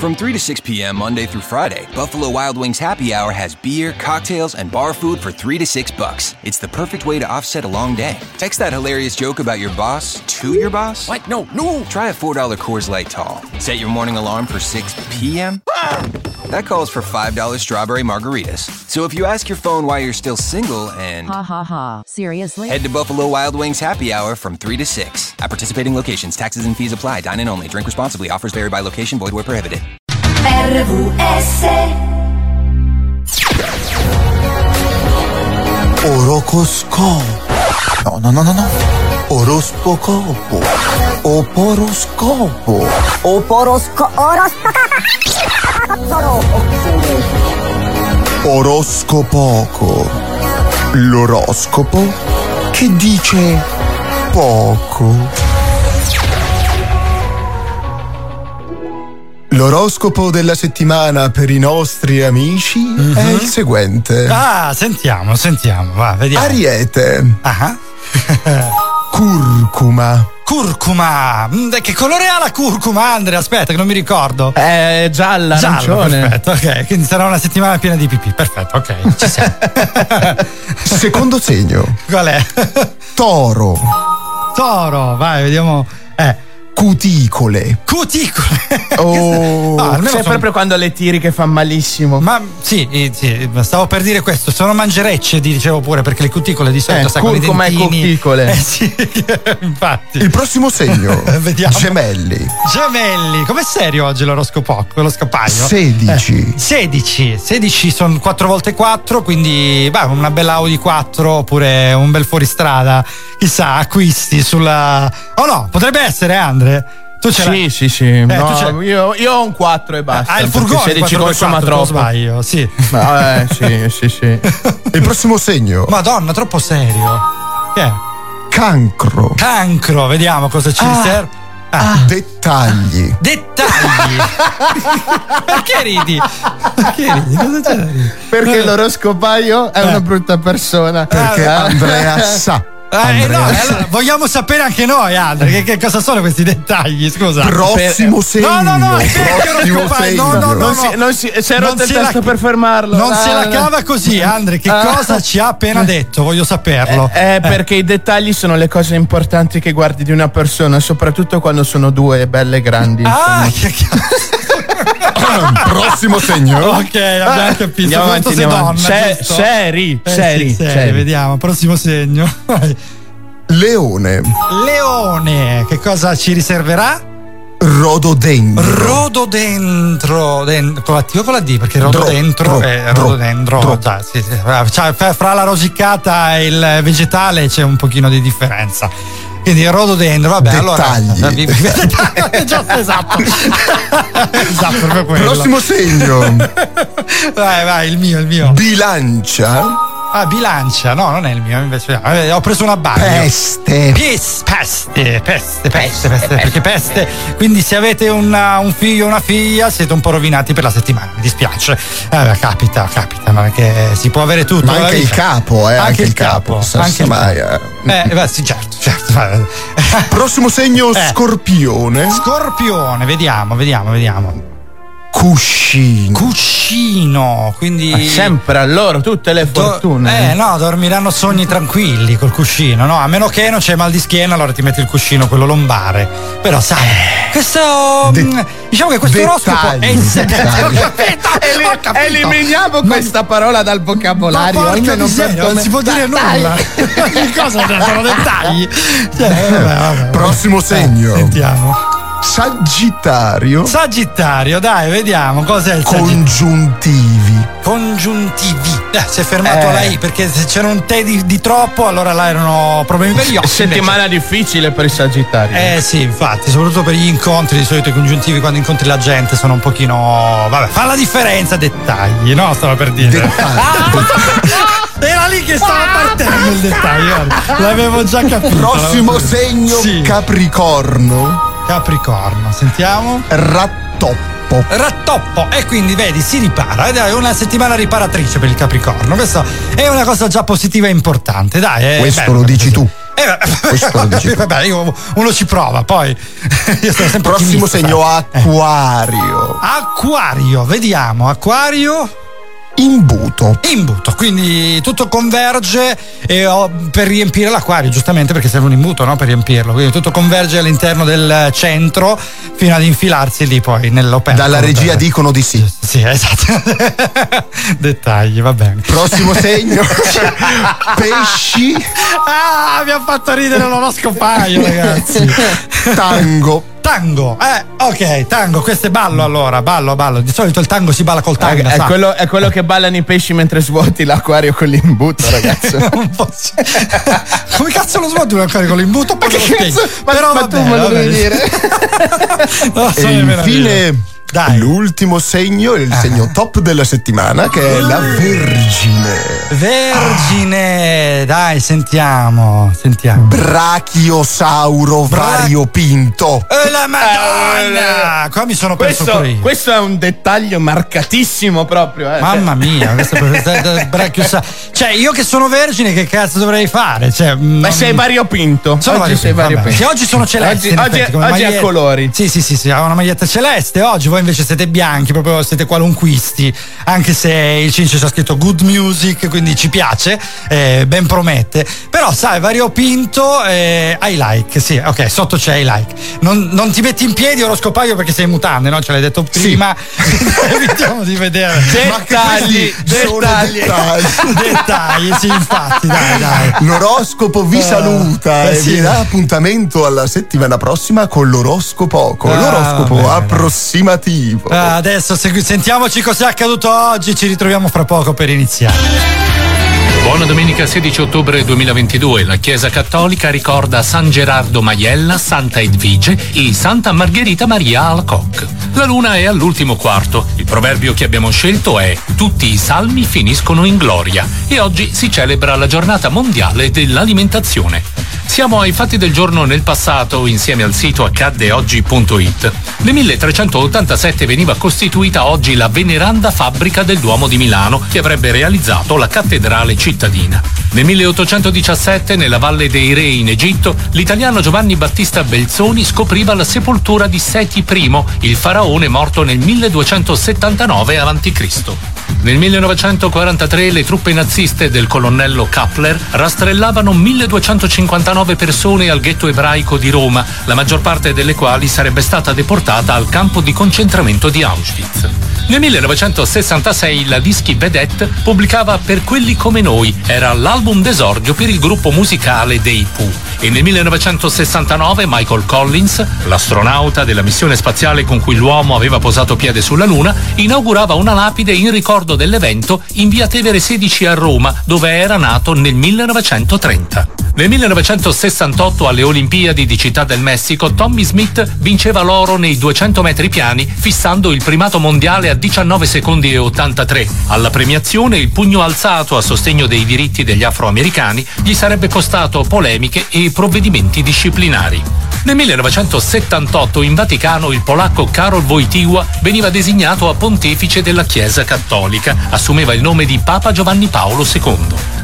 From 3 to 6 p.m. Monday through Friday, Buffalo Wild Wings Happy Hour has beer, cocktails, and bar food for 3 to 6 bucks. It's the perfect way to offset a long day. Text that hilarious joke about your boss to your boss. What? No, no. Try a $4 Coors Light Tall. Set your morning alarm for 6 p.m. Ah! That calls for $5 strawberry margaritas. So if you ask your phone why you're still single and Ha ha ha. Seriously? head to Buffalo Wild Wings Happy Hour from 3 to 6. At participating locations, taxes and fees apply. Dine in only. Drink responsibly. Offers vary by location. Void where prohibited. RVS Orocoscopo. No, no, no, no, no. Orospocopo. Oporoscopo. Oporosco Oroscopoco. L'oroscopo che dice poco. L'oroscopo della settimana per i nostri amici è il seguente. Ah, sentiamo, sentiamo, va, vediamo. Ariete. Ah. Curcuma. Curcuma. Mm, Che colore ha la curcuma, Andrea? Aspetta, che non mi ricordo. È gialla, arancione. perfetto, ok. Quindi sarà una settimana piena di pipì. Perfetto, ok. Ci siamo. Secondo segno. Qual è? Toro. Toro, vai, vediamo. Eh, Cuticole. cuticole. Oh, Ah, almeno c'è sono- proprio quando le tiri che fa malissimo. Ma sì, eh, sì, stavo per dire questo, sono mangerecce, dicevo pure, perché le cuticole di solito Eh, sai, con i curcuma e dentini. cuticole. Eh sì, infatti. Il prossimo segno. Vediamo. Gemelli. Gemelli, com'è serio oggi l'oroscopo? Lo scapaglio? 16. Eh, 16. 16 sono 4 volte 4, quindi beh, una bella Audi 4 oppure un bel fuoristrada. Chissà, acquisti sulla. Oh no, potrebbe essere, Andre. Tu ce l'hai. Sì, sì, sì. No, tu c'è- io, io ho un 4 e basta. Ah, il furgone 16 4x4, consuma non troppo. sbaglio, sì. Ma, eh, sì, sì, sì. Il prossimo segno. Madonna, troppo serio. Che è? Cancro. Cancro, vediamo cosa ci serve. Ah, Dettagli. Dettagli. Perché ridi? Perché ridi? Cosa c'è? Perché l'oroscopaio è una brutta persona. Perché Ah, Andrea sa. Eh, no, sa. allora, vogliamo sapere anche noi, Andre, che, che cosa sono questi dettagli? Scusa. Prossimo segno. No, no, no, Prossimo oroscopaio, no, segno. no, no, Non si, non si, si è rotto il si la- testo per fermarlo. Non Ah, se la cava così, Andre. Che Ah. cosa ci ha appena detto? Voglio saperlo. Eh, perché i dettagli sono le cose importanti che guardi di una persona, soprattutto quando sono due belle grandi. Ah, insomma. che cazzo. Prossimo segno. Ok, abbiamo capito. Andiamo avanti, Soprattutto se andiamo donna, giusto? seri, Eh, seri, sì, seri, seri. Vediamo, prossimo segno. Leone. Leone, che cosa ci riserverà? Rododendro. Rododendro, den- con la T o con la D? Perché rododendro dro, è dro, rododendro. dro. già, sì, sì. Cioè, fra fra la rosicata e il vegetale c'è un pochino di differenza. Quindi rododendro, vabbè, Dettagli. allora. Dettagli. Esatto. esatto, proprio quello. Prossimo segno. Vai, vai, il mio, il mio. Bilancia. Ah, bilancia, no, non è il mio, invece. eh, Ho preso una bagno. Peste. Pes- peste, peste, peste, peste, perché peste. Quindi se avete una- un figlio o una figlia siete un po' rovinati per la settimana, mi dispiace. Eh, capita, capita, è che si può avere tutto. Ma anche il capo, eh. Anche, il capo. Sa- anche mai, capo. eh. Eh, beh, sì, certo, certo. Prossimo segno Eh. scorpione. Scorpione, vediamo, vediamo, vediamo. Cuscino. Cuscino, quindi... Ma sempre a loro tutte le Do- fortune. eh no, dormiranno sogni tranquilli col cuscino, no? A meno che non c'è mal di schiena, allora ti metti il cuscino, quello lombare. Però sai, questo. De- mm, diciamo che questo oroscopo è in sé. dettagli. Ho capito, eliminiamo questa parola dal Ma vocabolario. almeno miseria, non si può dire nulla. Che cosa sono dettagli? Cioè, vabbè, vabbè. Prossimo segno. Sentiamo. Sagittario. Sagittario, dai, vediamo cos'è il Sagittario. Congiuntivi. Congiuntivi. Eh, si è fermato Eh. alla I perché se c'era un te di, di troppo, allora là erano problemi per gli occhi. Settimana difficile per i sagittari. Eh sì, infatti, soprattutto per gli incontri, di solito i congiuntivi quando incontri la gente sono un pochino. Vabbè, fa la differenza, dettagli, no? Stavo per dire. Era lì che stava partendo il dettaglio, l'avevo già capito. Prossimo segno Sì. Capricorno. Capricorno, sentiamo. Rattoppo. Rattoppo e quindi vedi si ripara ed è una settimana riparatrice per il Capricorno questa è una cosa già positiva e importante dai è Questo bello lo dici tu. Eh, vabbè, Questo lo dici vabbè, io- uno ci prova, poi. Io sono sempre Prossimo ottimista, segno sai. Eh. acquario. Acquario, vediamo, acquario Imbuto. imbuto, quindi tutto converge e ho- per riempire l'acquario, giustamente perché serve un imbuto no? per riempirlo, quindi tutto converge all'interno del centro fino ad infilarsi lì poi nell'opercolo. Dalla regia Per- dicono di sì. Sì, esatto. Dettagli, va bene. Prossimo segno. Pesci. Ah, mi ha fatto ridere l'oroscopaio, ragazzi. Tango. Tango, eh, ok, tango, questo è ballo allora, ballo, ballo. Di solito il tango si balla col tango. è, sa. quello, è quello che ballano i pesci mentre svuoti l'acquario con l'imbuto, ragazzo. Come cazzo lo svuoti un acquario con l'imbuto? Poi che cazzo? Ma- Però ma va tu me lo devi dire. Non so E nemmeno dire. Dai. l'ultimo segno, il segno top della settimana, che è la Vergine. Vergine, dai, sentiamo, sentiamo. Brachiosauro Bra- variopinto. Eh, la Madonna! Qua mi sono perso Questo, pure io. questo è un dettaglio marcatissimo proprio. Eh. Mamma mia, questo è da- da- brachiosa- Cioè, io che sono vergine, che cazzo dovrei fare? Cioè, Ma non- sei variopinto. Sono oggi sei variopinto, vabbè. variopinto. Sì, oggi sono celeste. Oggi, oggi- effetti, oggi maglietta. a colori. Sì, sì, sì, sì, ha una maglietta celeste. Oggi voi invece siete bianchi, proprio siete qualunquisti. Anche se il cince c'è scritto good music, quindi ci piace, eh, ben promette. Però, sai, variopinto, eh, I like. Sì, ok, sotto c'è I like. Non, non ti metti in piedi oroscopaio perché sei in mutande, no? Ce l'hai detto prima. Evitiamo di vedere. Dettagli, dettagli. dettagli. Dettagli, sì, infatti, dai, dai. L'oroscopo vi saluta eh e sì. vi dà appuntamento alla settimana prossima con l'oroscopo, con Ah, l'oroscopo bene. approssimativo. Ah, adesso sentiamoci cos'è accaduto oggi, ci ritroviamo fra poco per iniziare. Buona domenica 16 ottobre 2022. La Chiesa Cattolica ricorda San Gerardo Maiella, Santa Edvige e Santa Margherita Maria Alacoque. La luna è all'ultimo quarto. Il proverbio che abbiamo scelto è Tutti i salmi finiscono in gloria e oggi si celebra la giornata mondiale dell'alimentazione. Siamo ai fatti del giorno nel passato insieme al sito accaddeoggi.it. Nel 1387 veniva costituita oggi la veneranda fabbrica del Duomo di Milano che avrebbe realizzato la cattedrale cittadina. Nel 1817 nella Valle dei Re in Egitto l'italiano Giovanni Battista Belzoni scopriva la sepoltura di Seti I, il faraone morto nel 1279 a.C. Nel 1943 le truppe naziste del colonnello Kappler rastrellavano 1259 persone al ghetto ebraico di Roma, la maggior parte delle quali sarebbe stata deportata al campo di concentramento di Auschwitz. Nel 1966 la Dischi Vedette pubblicava Per quelli come noi, era l'album d'esordio per il gruppo musicale dei Pooh. E nel 1969 Michael Collins, l'astronauta della missione spaziale con cui l'uomo aveva posato piede sulla Luna, inaugurava una lapide in ricordo dell'evento in via Tevere 16 a Roma, dove era nato nel 1930. Nel 1968 alle Olimpiadi di Città del Messico Tommy Smith vinceva l'oro nei 200 metri piani fissando il primato mondiale a 19 secondi e 83. Alla premiazione il pugno alzato a sostegno dei diritti degli afroamericani gli sarebbe costato polemiche e provvedimenti disciplinari. Nel 1978 in Vaticano il polacco Karol Wojtyła veniva designato a pontefice della Chiesa Cattolica, assumeva il nome di Papa Giovanni Paolo II.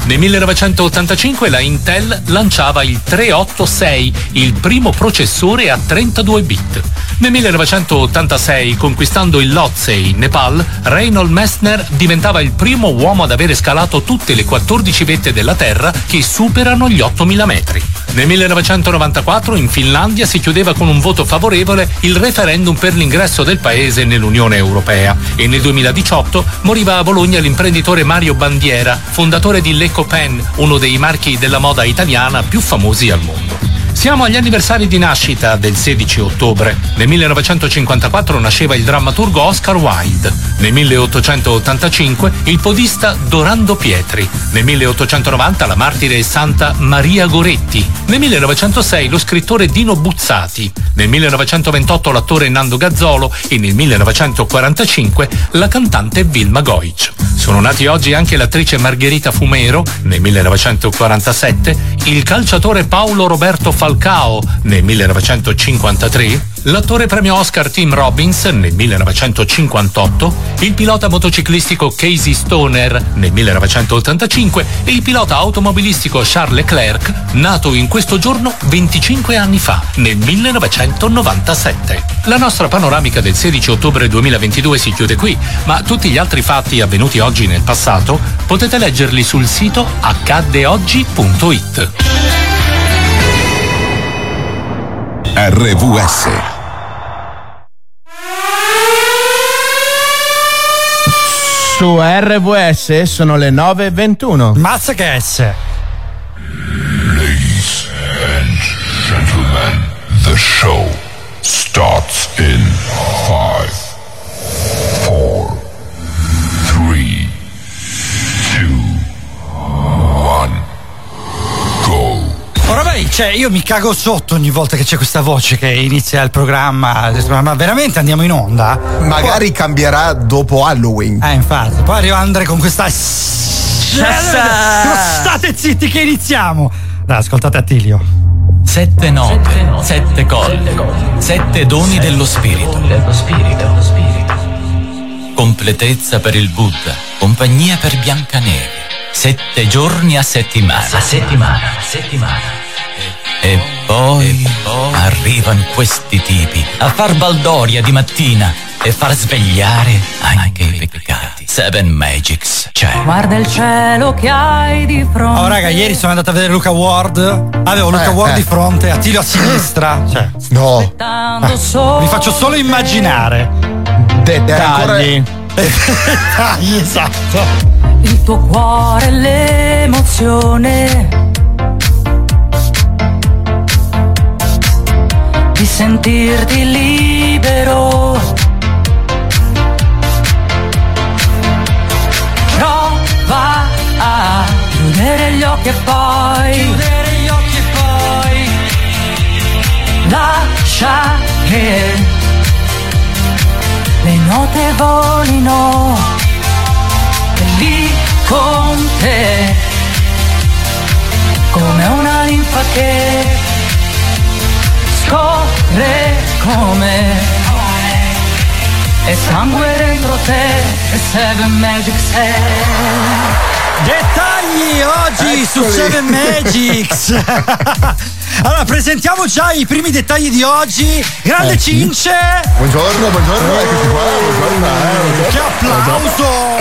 Nel 1985 la Intel lanciava il 386, il primo processore a 32 bit. Nel 1986, conquistando il Lhotse in Nepal, Reinhold Messner diventava il primo uomo ad avere scalato tutte le 14 vette della Terra che superano gli 8000 metri. Nel 1994 in Finlandia si chiudeva con un voto favorevole il referendum per l'ingresso del paese nell'Unione Europea e nel 2018 moriva a Bologna l'imprenditore Mario Bandiera, fondatore di Le Copain, uno dei marchi della moda italiana più famosi al mondo. Siamo agli anniversari di nascita del 16 ottobre. Nel 1954 nasceva il drammaturgo Oscar Wilde. Nel 1885 il podista Dorando Pietri. Nel 1890 la martire Santa Maria Goretti. Nel 1906 lo scrittore Dino Buzzati. Nel 1928 l'attore Nando Gazzolo e nel 1945 la cantante Vilma Goic. Sono nati oggi anche l'attrice Margherita Fumero nel 1947, il calciatore Paolo Roberto Falcone Falcao nel 1953, l'attore premio Oscar Tim Robbins nel 1958, il pilota motociclistico Casey Stoner nel 1985 e il pilota automobilistico Charles Leclerc, nato in questo giorno 25 anni fa, nel 1997. La nostra panoramica del 16 ottobre 2022 si chiude qui, ma tutti gli altri fatti avvenuti oggi nel passato potete leggerli sul sito accaddeoggi.it. RVS. Su RVS sono le 9.21. Mazza che S. Ladies and cioè, io mi cago sotto ogni volta che c'è questa voce che inizia il programma. Ma veramente andiamo in onda? Magari cambierà dopo Halloween. Eh, infatti. Poi arriva Andre con questa. State zitti che iniziamo! Dai, ascoltate Attilio. Sette note, sette colle, sette doni dello spirito. Completezza per il Buddha, compagnia per Biancaneve. Sette giorni a settimana. A settimana, settimana. E poi, arrivano questi tipi a far baldoria di mattina e far svegliare anche i peccati. Seven Magics c'è. Guarda il cielo che hai di fronte. Oh, raga, ieri sono andato a vedere Luca Ward. Avevo Luca Eh, Ward eh. di fronte, Attilio a sinistra. Cioè, No, solo. mi faccio solo immaginare. Dettagli. Dai, esatto. Il tuo cuore, l'emozione. Sentirti libero. Prova a chiudere gli occhi e poi. Chiudere gli occhi e poi. Lascia che le note volino e lì con te come una linfa che scorre come e sangue dentro te e Seven Magic Set Dettagli oggi su Eccoli. Seven Magics. allora, presentiamo già i primi dettagli di oggi. Grande Eh, Cince. buongiorno, buongiorno, eccoci qua, buongiorno, eh, Che applauso!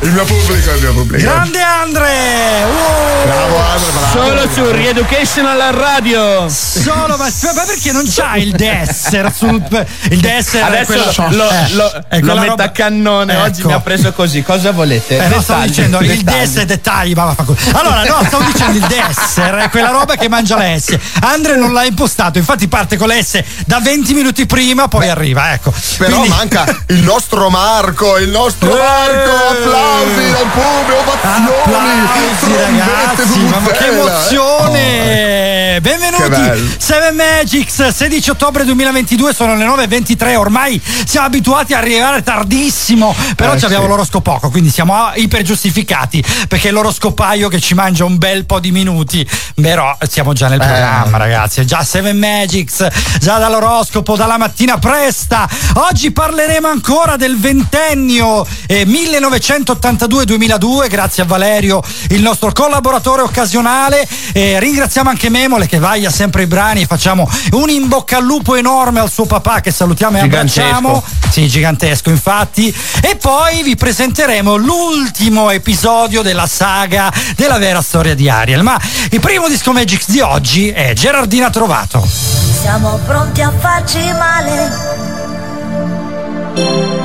Il mio pubblico, il mio pubblico. Grande Andre! Wow! Bravo, Andre, bravo. Solo su Reeducational Radio. Solo, ma, ma perché non c'ha il desser sul. Il desser è Adesso quella- lo, eh, lo, è lo metto roba- a cannone. Oggi Ecco. mi ha preso così. Cosa volete? Eh, no, stavo Dettagli, dicendo il dettagli. desser dettagli. Allora, no, stavo dicendo il desser, è quella roba che mangia la S. Andre non l'ha impostato, infatti parte con la S da 20 minuti prima, poi arriva, ecco. Però Quindi- manca il nostro Marco, il nostro Eh. Marco, applausi dal pubblico, ovazioni, Applausi ragazzi, mamma che emozione! Benvenuti! Che bello. Seven Magics, 16 ottobre 2022, sono le 9.23, ormai siamo abituati a arrivare tardissimo, però Eh, ci abbiamo sì. l'oroscopo, quindi siamo iper giustificati, perché è l'oroscopaio che ci mangia un bel po' di minuti, però siamo già nel Eh. programma ragazzi, è già Seven Magics, già dall'oroscopo, dalla mattina presta. Oggi parleremo ancora del ventennio eh, 1982-2002, grazie a Valerio, il nostro collaboratore occasionale. Eh, ringraziamo anche Memole che vaglia sempre i brani e facciamo un in bocca al lupo enorme al suo papà che salutiamo e Gigantesco. abbracciamo. Sì, gigantesco infatti. E poi vi presenteremo l'ultimo episodio della saga della vera storia di Ariel. Ma il primo disco Magix di oggi è Gerardina Trovato. Siamo pronti a farci male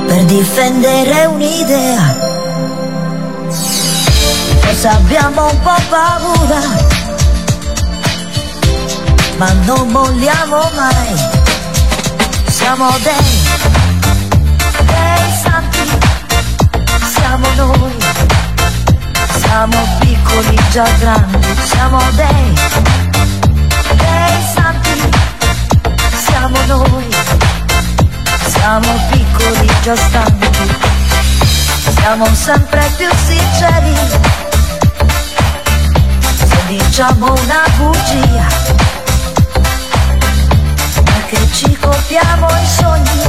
per difendere un'idea. Forse abbiamo un po' paura, ma non molliamo mai. Siamo dei, dei santi, siamo noi. Siamo piccoli già grandi, siamo dei, siamo noi. Siamo piccoli già stanchi, siamo sempre più sinceri. Se diciamo una bugia, ci copiamo i sogni,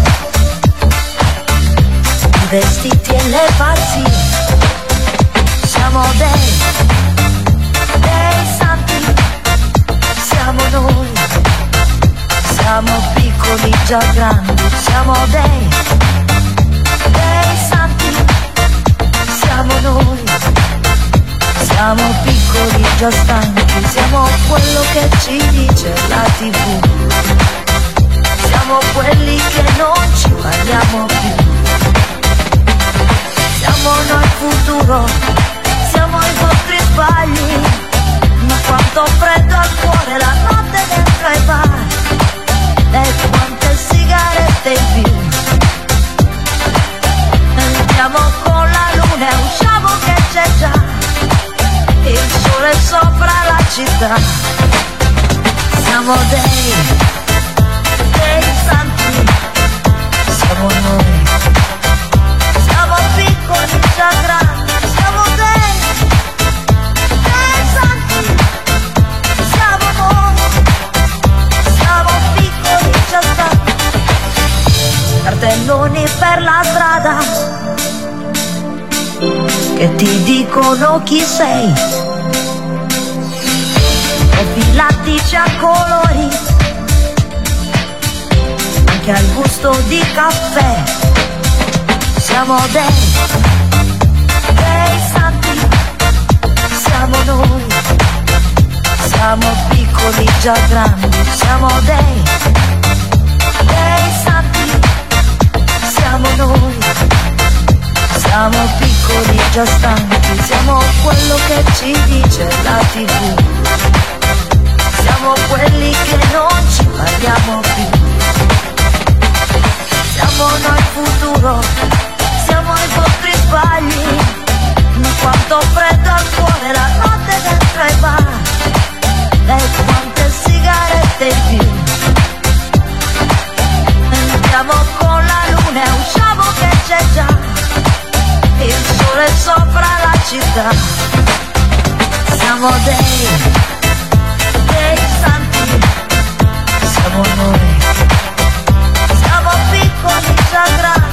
i vestiti e le pazzie. Siamo dei, dei santi, siamo noi, siamo piccoli già grandi, siamo dei, dei santi, siamo noi, siamo piccoli già stanchi, siamo quello che ci dice la tv, siamo quelli che non ci parliamo più. Siamo noi futuro, siamo i vostri sbagli, ma quanto freddo al cuore la notte dentro ai bar, e quante sigarette in più. Andiamo con la luna e usciamo che c'è già, il sole sopra la città. Siamo dei, dei santi, siamo noi. Siamo piccoli già grandi, per la strada che ti dicono chi sei. Profilatici a colori, anche al gusto di caffè. Siamo dei, dei santi, siamo noi, siamo piccoli già grandi, siamo dei noi, siamo piccoli già stanchi, siamo quello che ci dice la tv, siamo quelli che non ci parliamo più. Siamo noi futuro, siamo i vostri sbagli, ma quanto freddo al cuore la notte dentro ai bar, e quante sigarette in più. Andiamo con la luna e usciamo che c'è già, il sole sopra la città. Siamo dei, dei santi, siamo noi. Siamo piccoli già grandi,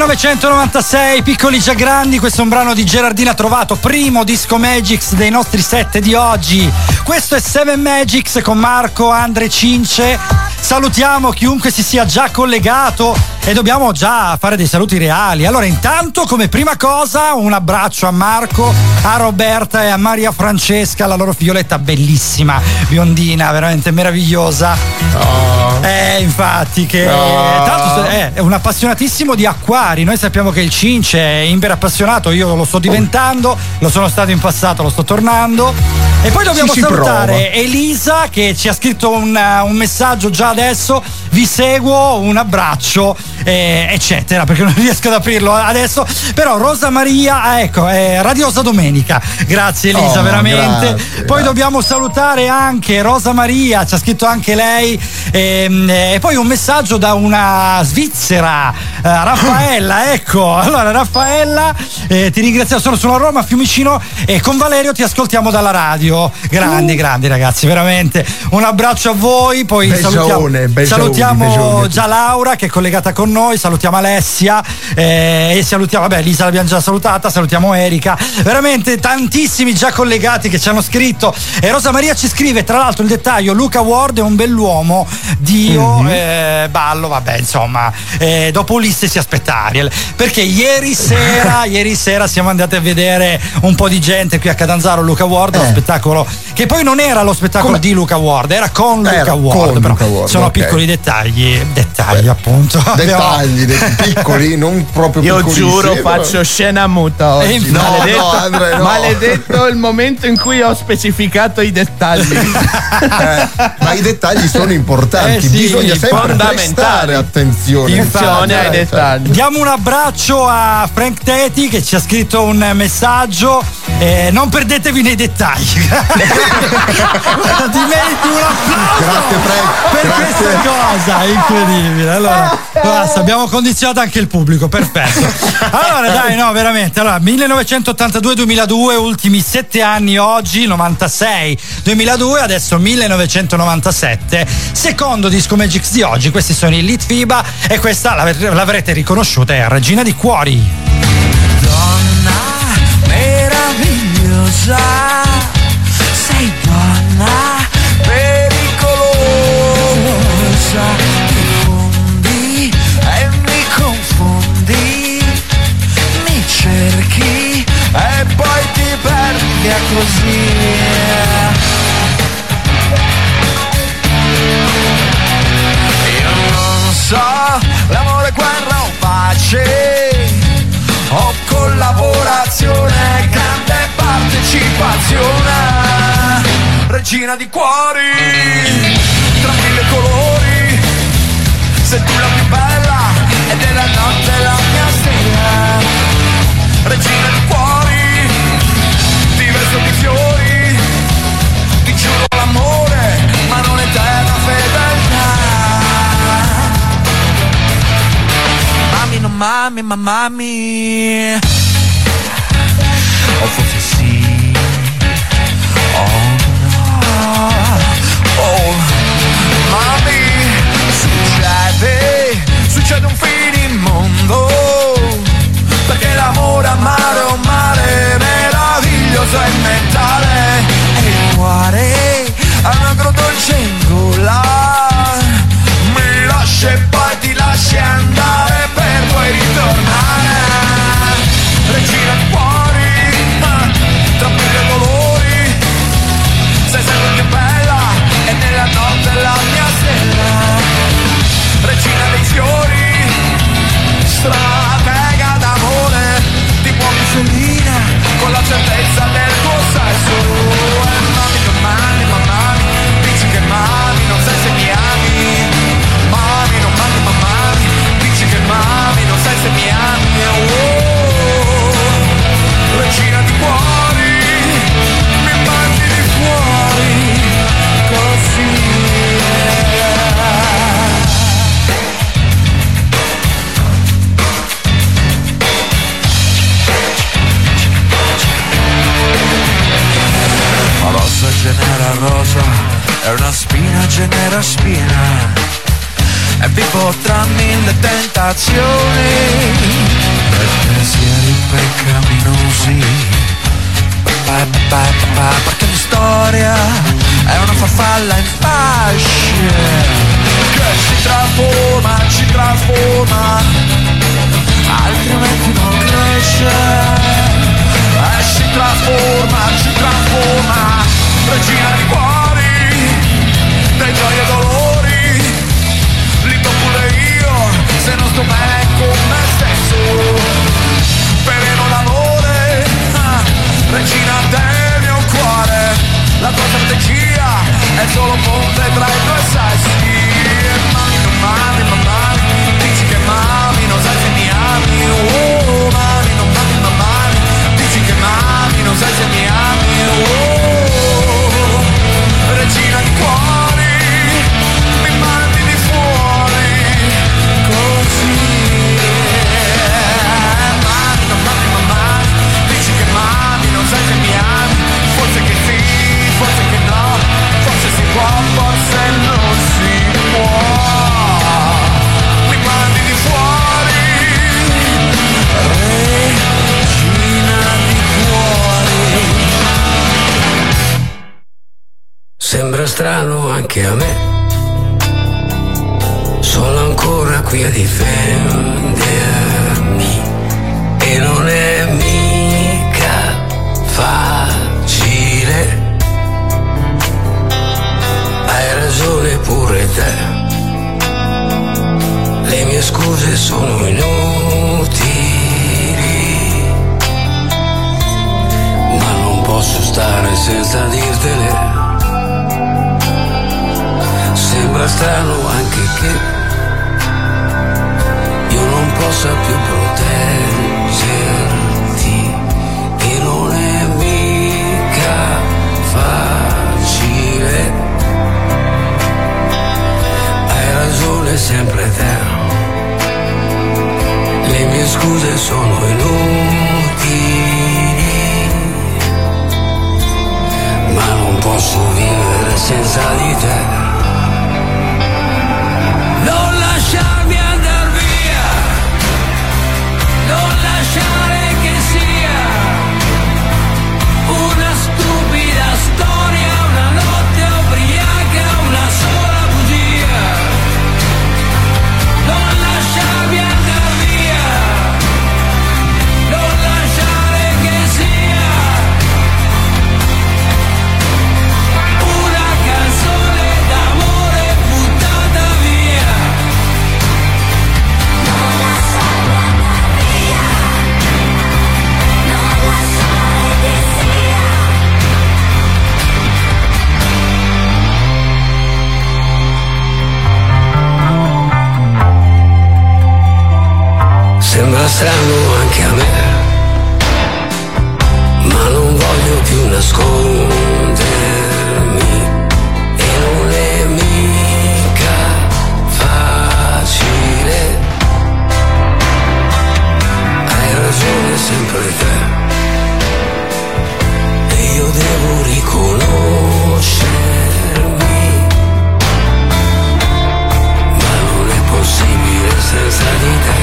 1996, piccoli già grandi, questo è un brano di Gerardina Trovato, primo disco Magix dei nostri set di oggi. Questo è Seven Magics con Marco, Andre Cince. Salutiamo chiunque si sia già collegato e dobbiamo già fare dei saluti reali. Allora, intanto, come prima cosa, un abbraccio a Marco, a Roberta e a Maria Francesca, la loro figlioletta bellissima, biondina, veramente meravigliosa. Eh, infatti, che l'altro è, un appassionatissimo di acquari. Noi sappiamo che il Cince è imper appassionato, io lo sto diventando, lo sono stato in passato, lo sto tornando. E poi dobbiamo si salutare prova. Elisa che ci ha scritto un, un messaggio già adesso. Vi seguo, un abbraccio, eh, eccetera, perché non riesco ad aprirlo adesso. Però Rosa Maria, ah, ecco, è radiosa domenica. Grazie Elisa, Oh, veramente. grazie, poi grazie. dobbiamo salutare anche Rosa Maria, ci ha scritto anche lei. ehm, E, poi un messaggio da una svizzera, eh, Raffaella, ecco. Allora, Raffaella, eh, ti ringraziamo, sono sulla Roma, Fiumicino e con Valerio ti ascoltiamo dalla radio. Grandi, grandi ragazzi, veramente. Un abbraccio a voi, poi Begione, salutiamo, begioni, salutiamo a tutti. già Laura che è collegata con noi, salutiamo Alessia eh, e salutiamo, vabbè Lisa l'abbiamo già salutata, salutiamo Erika, veramente tantissimi già collegati che ci hanno scritto e Rosa Maria ci scrive tra l'altro il dettaglio, Luca Ward è un bell'uomo, Dio, eh, ballo, vabbè insomma, eh, dopo Ulisse si aspetta Ariel, perché ieri sera, ieri sera siamo andati a vedere un po' di gente qui a Catanzaro, Luca Ward, lo spettacolo che poi non era lo spettacolo di Luca Ward, era con Era Luca con Ward, però Luca Ward, sono ok. piccoli dettagli, dettagli appunto. Dettagli, dei piccoli, non proprio Io piccolissimi, giuro, però- faccio scena muta oggi. No, no, Andre, no. maledetto il momento in cui ho specificato i dettagli. Eh, ma i dettagli sono importanti, Eh sì, bisogna sempre prestare attenzione. Attenzione ai dettagli. Diamo un abbraccio a Frank Teti che ci ha scritto un messaggio. eh, non perdetevi nei dettagli. Ti meriti un applauso Grazie Frank, per grazie. questa cosa, incredibile. Allora, basta, abbiamo condizionato anche il pubblico, perfetto. Allora, dai, no, veramente. Allora, 1982-2002, ultimi sette anni oggi, 96-2002, adesso 1997, secondo disco Magix di oggi. Questi sono i Lit FIBA e questa l'avre- l'avrete riconosciuta, è Regina di Cuori. Donna meravigliosa, sei donna così. Io non so, l'amore, guerra o pace, o collaborazione, grande partecipazione, regina di cuori, tra mille colori, sei tu la più bella e della notte la mia stella, regina di cuori, Mami, non mami, ma mami. O forse sì. Oh no. Oh, mami, succede, succede un finimondo. Perché l'amore amare un mare meraviglioso e mentale. E il cuore ha un agro dolce con la genera spina, e vivo tra mille tentazioni, per pensieri peccaminosi. Pa, pa, pa, perché la storia è una farfalla in fasce. Che si trasforma, ci trasforma, altrimenti non cresce. E si trasforma, ci trasforma, regina di cuori, dai tuoi dolori Li do pure io se non sto bene con me stesso. Veleno l'amore, ah, regina del mio cuore. La tua strategia è solo ponte tra i due sessi E mami, mami, mami, mami Dici che mami, non sai se mi ami. Oh, mami, non mami, mami Dici che mami, non sai se mi ami. Oh, Sembra strano anche a me. Sono ancora qui a difendermi e non è mica facile. Hai ragione pure te. Le mie scuse sono inutili. Ma non posso stare senza dirtele. Sembra strano anche che io non possa più proteggerti e non è mica facile. Hai ragione sempre te. Le mie scuse sono inutili, ma non posso vivere senza di te. Lasciarmi andar via, non lasciare strano anche a me, ma non voglio più nascondermi e non è mica facile. Hai ragione sempre te e io devo riconoscermi, ma non è possibile senza di te.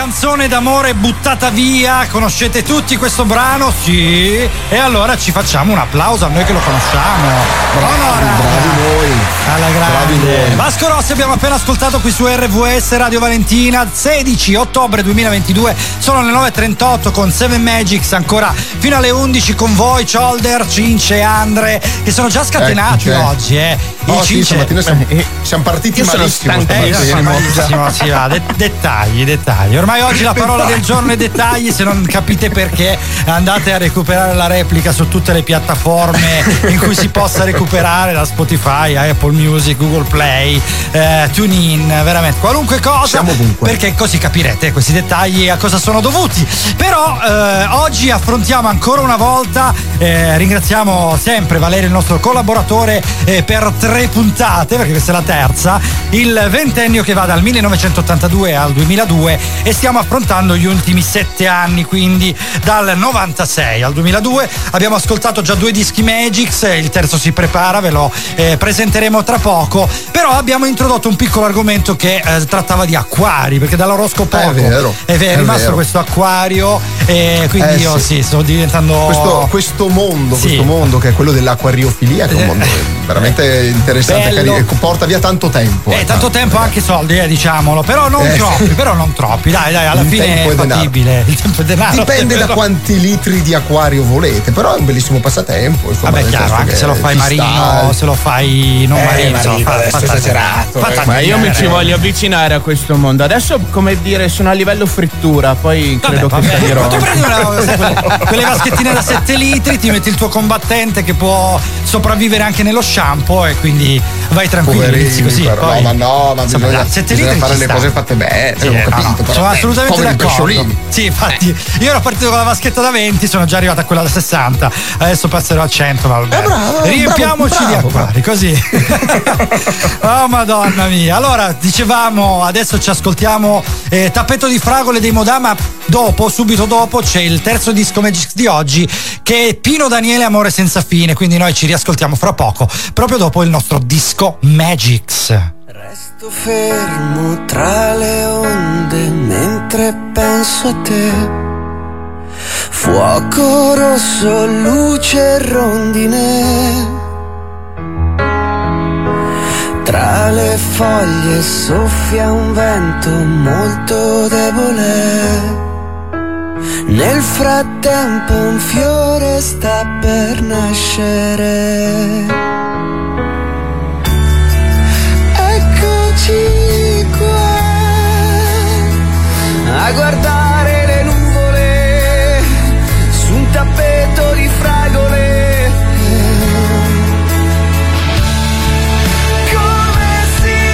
Canzone d'amore buttata via. Conoscete tutti questo brano? Sì. E allora ci facciamo un applauso a noi che lo conosciamo. Bravi, bravi noi. Alla Bravi grande. noi. Vasco Rossi abbiamo appena ascoltato qui su RVS Radio Valentina, 16 ottobre 2022, sono le 9.38 con Seven Magics ancora fino alle 11 con voi, Cholder, Cince e Andre, che sono già scatenati Eccoci. oggi, eh. Oh, sì, Cince- stamattina siamo, siamo partiti Io malissimo. eh, sono stamattina. sì, va, de- dettagli. dettagli. Ormai oggi la parola del giorno è dettagli, se non capite perché andate a recuperare la replica su tutte le piattaforme in cui si possa recuperare da Spotify, Apple Music, Google Play, eh, TuneIn, veramente qualunque cosa. Perché così capirete questi dettagli a cosa sono dovuti. Però eh, oggi affrontiamo ancora una volta, eh, ringraziamo sempre Valerio, il nostro collaboratore, eh, per tre puntate, perché questa è la terza, il ventennio che va dal 1982 al 2002 e stiamo affrontando gli ultimi sette anni, quindi dal 96 al 2002. Abbiamo ascoltato già due dischi Magix, il terzo si prepara, ve lo eh, presenteremo tra poco, però abbiamo introdotto un piccolo argomento che eh, trattava di acquari, perché dall'oroscopo È vero, è, è rimasto vero. questo acquario e quindi Eh, io sì. sì, sto diventando Questo, questo mondo, Sì. questo mondo che è quello dell'acquariofilia, che è un mondo veramente interessante, Bello. carino, e porta via tanto tempo. Eh, eh, tanto tempo anche soldi, eh, diciamolo, però non Eh, troppi, però non troppi, dai, dai, alla Il fine tempo è fattibile. Il tempo è denaro. Dipende da quanti litri di acquario volete, però è un bellissimo passatempo. Insomma, Vabbè, chiaro, anche che se lo fai marino, sta. se lo fai non Eh, marino, marino, fa- fa- è esagerato, eh. Ma io mi ci voglio avvicinare a questo mondo. Adesso, come dire, sono a livello frittura, poi credo Vabbè, che vabbè. salirò. Ma tu prendi una- quelle vaschettine da 7 litri, ti metti il tuo combattente che può sopravvivere anche nello shampoo e quindi 你。Vai tranquillo. Poverini, così. però. poi- no, ma no, ma Insomma, bisogna, dai, 7 bisogna fare le sta. cose fatte bene. Sì, no, capito. no, però, sono eh, assolutamente d'accordo. Sì, infatti, io ero partito con la vaschetta da 20, sono già arrivato a quella da 60, adesso passerò a 100, ma vabbè. Eh, bravo, Riempiamoci bravo, di acquari, così. oh madonna mia. Allora, dicevamo, adesso ci ascoltiamo eh, Tappeto di fragole dei Modama. Dopo, subito dopo, c'è il terzo disco Magic di oggi che è Pino Daniele Amore senza fine. Quindi noi ci riascoltiamo fra poco, proprio dopo il nostro disco Magix. Resto fermo tra le onde mentre penso a te. Fuoco rosso, luce rondine. Tra le foglie soffia un vento molto debole. Nel frattempo un fiore sta per nascere. Eccoci a guardare le nuvole su un tappeto di fragole. Come si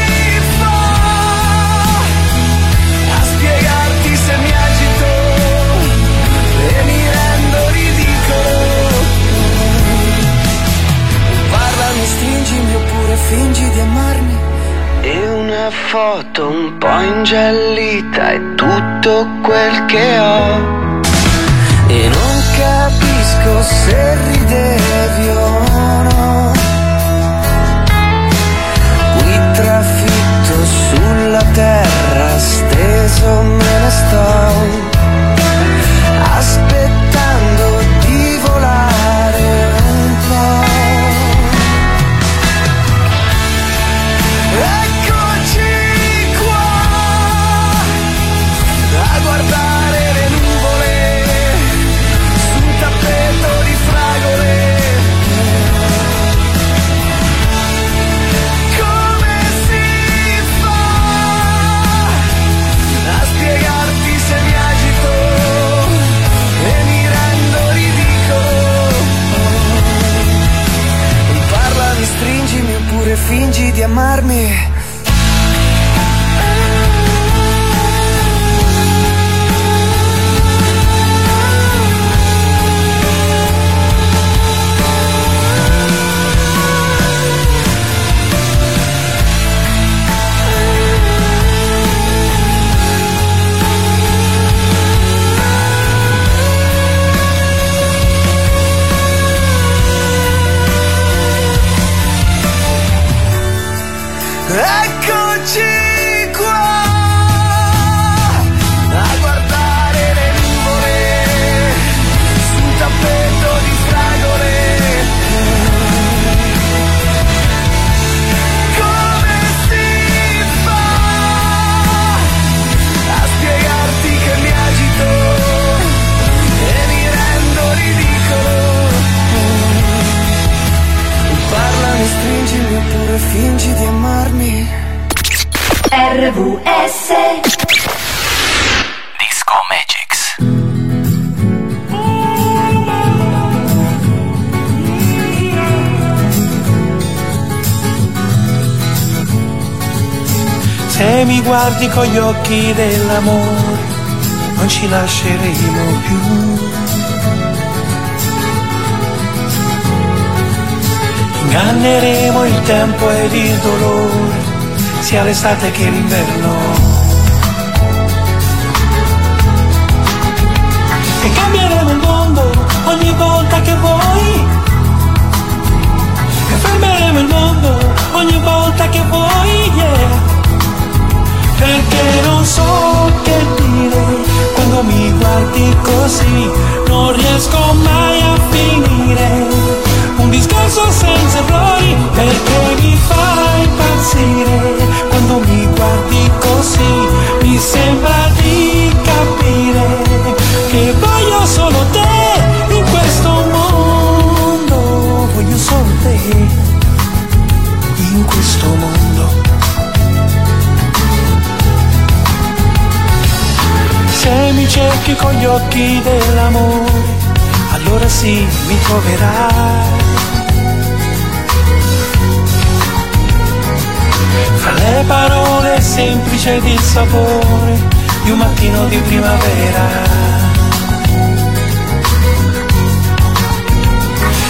foto un po' ingiallita è tutto quel che ho. E non capisco se ridevi o no. Qui trafitto sulla terra, steso me ne sto. Fingi fingi di amarmi. RVS Disco Magics. Se mi guardi con gli occhi dell'amore, non ci lasceremo più Inganneremo il tempo ed il dolore, sia l'estate che l'inverno. E cambieremo il mondo ogni volta che vuoi. E fermeremo il mondo ogni volta che vuoi, yeah. Perché non so che dire quando mi guardi così, non riesco mai a finire. Mi cerchi con gli occhi dell'amore, allora sì mi troverai. Fra le parole semplici ed il sapore di un mattino di primavera.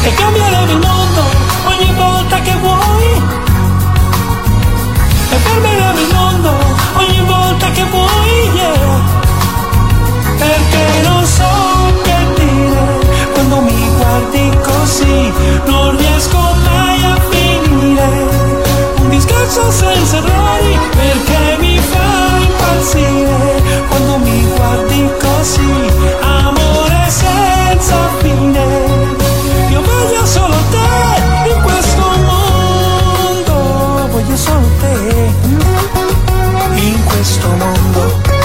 E cambieremo il mondo ogni volta che vuoi. E fermeremo il mondo ogni volta che vuoi, yeah. Perché non so che dire quando mi guardi così, non riesco mai a finire. Un discorso senza errori, perché mi fa impazzire quando mi guardi così, amore senza fine. Io voglio solo te in questo mondo, voglio solo te in questo mondo.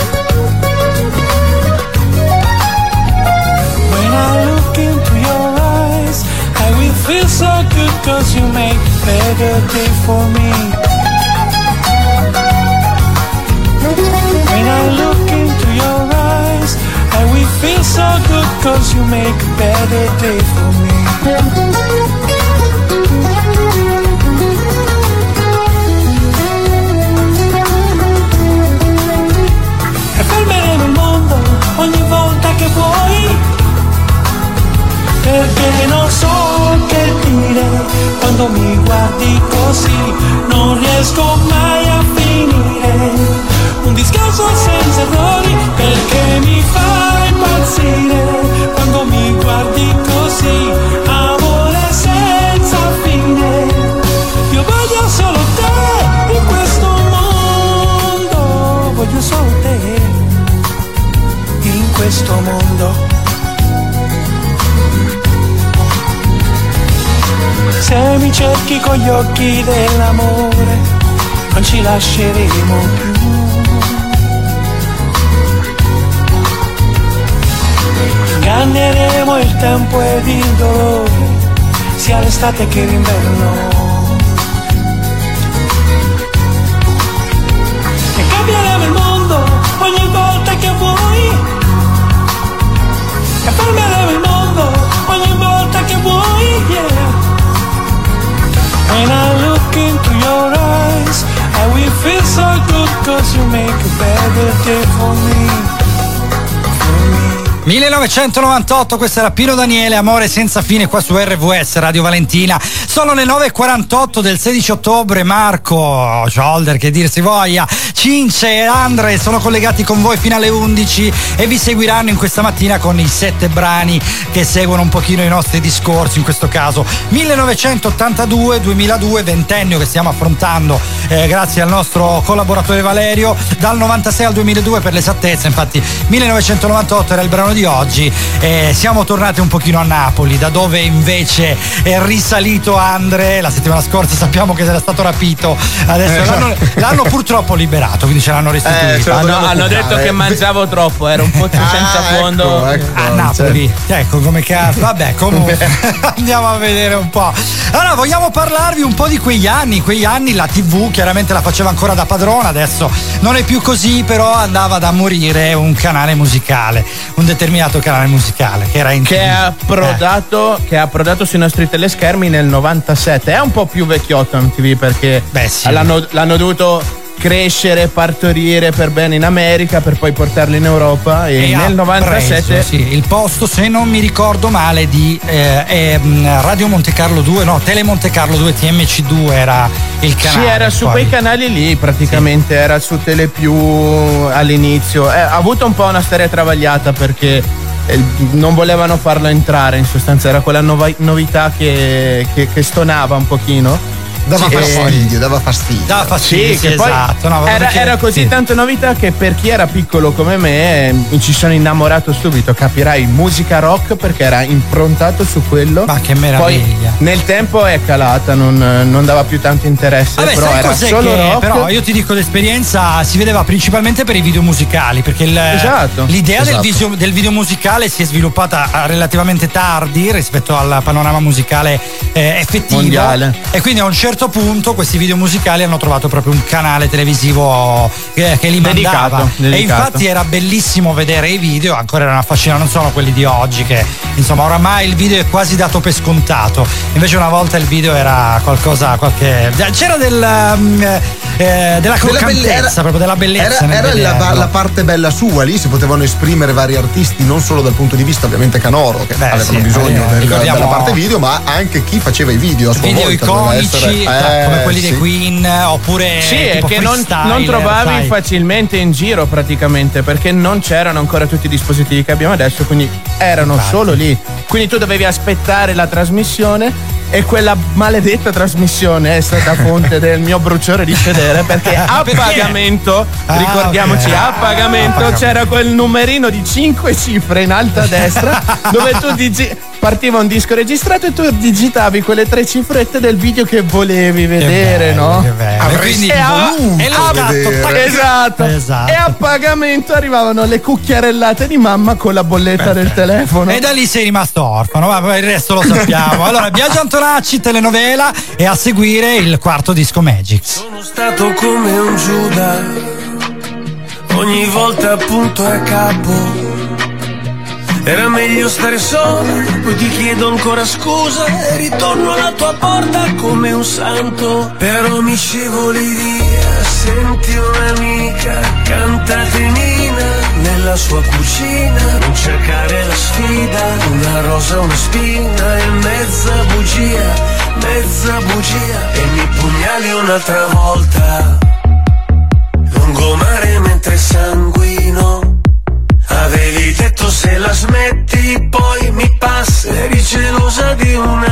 Cause you make better day for me. When I look into your eyes, I will feel so good cause you make a better day for me. E fermeremo il mondo ogni volta che vuoi perché non so dire quando mi guardi così, non riesco mai a finire. Un discorso senza errori perché mi fa impazzire quando mi guardi così, amore senza fine. Io voglio solo te in questo mondo, voglio solo te in questo mondo. Se mi cerchi con gli occhi dell'amore, non ci lasceremo più. Inganneremo il tempo ed il dolore, sia l'estate che l'inverno. E cambieremo il mondo ogni volta che vuoi. E fermeremo When I look into your eyes, I will feel so good cause you make a better day for me. 1998, questo era Pino Daniele, Amore senza fine qua su RVS Radio Valentina. Sono le 9.48 del 16 ottobre. Marco, Shoulder, che dir si voglia, Cince e Andre sono collegati con voi fino alle 11 e vi seguiranno in questa mattina con i sette brani che seguono un pochino i nostri discorsi. In questo caso 1982-2002, ventennio che stiamo affrontando eh, grazie al nostro collaboratore Valerio, dal 96 al 2002 per l'esattezza. Infatti 1998 era il brano di oggi. Eh, siamo tornati un pochino a Napoli, da dove invece è risalito Andre. La settimana scorsa sappiamo che era stato rapito. Adesso Eh, l'hanno, l'hanno purtroppo liberato, quindi ce l'hanno restituito. hanno, hanno detto che mangiavo troppo, era un pozzo senza fondo. a Napoli, ecco come cazzo. Vabbè, comunque andiamo a vedere un po'. Allora, vogliamo parlarvi un po' di quegli anni. Quegli anni la TV chiaramente la faceva ancora da padrona, adesso non è più così, però andava da morire un canale musicale, un determinato canale musicale che era in Che è approdato, che è approdato sui nostri teleschermi nel 97. È un po' più vecchiotto MTV perché l'hanno, l'hanno dovuto crescere, partorire per bene in America per poi portarlo in Europa e, E nel 97 preso, sì, il posto, se non mi ricordo male, di eh, eh, Radio Monte Carlo 2, no, Tele Monte Carlo 2, TMC2 era il canale. Sì, era su poi. quei canali lì praticamente, era su Telepiù all'inizio. Eh, ha avuto un po' una storia travagliata perché non volevano farlo entrare, in sostanza era quella novità che, che- che stonava un pochino. Dava Sì, fastidio, dava fastidio. Dava fastidio, Sì, sì, esatto. no, era, perché- era così sì. tanto novità che per chi era piccolo come me eh, mi ci sono innamorato subito, capirai, musica rock perché era improntato su quello. Ma che meraviglia. Poi nel tempo è calata, non, non dava più tanto interesse, Vabbè, però sai era cos'è solo che, rock. però io ti dico l'esperienza si vedeva principalmente per i video musicali perché il- Esatto. l'idea Esatto. Del, video, del video musicale si è sviluppata eh, relativamente tardi rispetto al panorama musicale eh, effettivo Mondiale. e quindi a un certo punto questi video musicali hanno trovato proprio un canale televisivo eh, che li Dedicato, mandava e dedicato. infatti era bellissimo vedere i video ancora erano affascinanti non sono quelli di oggi che insomma oramai il video è quasi dato per scontato invece una volta il video era qualcosa qualche c'era del um, eh, della croccantezza proprio della bellezza Era, era la, la parte bella sua, lì si potevano esprimere vari artisti, non solo dal punto di vista ovviamente canoro, che avevano sì, bisogno eh, del- ricordiamo- della parte video, ma anche chi faceva i video a sua video volta. iconici essere- eh, come quelli sì. dei Queen oppure Sì, che non, non trovavi sai. facilmente in giro praticamente perché non c'erano ancora tutti i dispositivi che abbiamo adesso, quindi erano Infatti. solo lì. Quindi tu dovevi aspettare la trasmissione e quella maledetta trasmissione è stata fonte del mio bruciore di sedere perché a Perché? pagamento, Ah, ricordiamoci, ok. a pagamento pagamento. c'era quel numerino di 5 cifre in alto a destra dove tu digi- partiva un disco registrato e tu digitavi quelle tre cifrette del video che volevi vedere, bello, no? che bello. Avresti E voluto e scatto, vedere. tac. Esatto. Esatto. E a pagamento arrivavano le cucchiarellate di mamma con la bolletta del telefono. E da lì sei rimasto orfano, ma il resto lo sappiamo. Allora, Biagio Antonacci, telenovela e a seguire il quarto disco Magic. Sono stato come un Giuda, ogni volta appunto a capo. Era meglio stare solo, poi ti chiedo ancora scusa e ritorno alla tua porta come un santo. Però mi scivoli via, senti un'amica, cantatenina nella sua cucina. Non cercare la sfida, una rosa, una spina e mezza bugia, mezza bugia. E mi pugnali un'altra volta, lungomare la smetti poi mi passi Eri gelosa di un'altra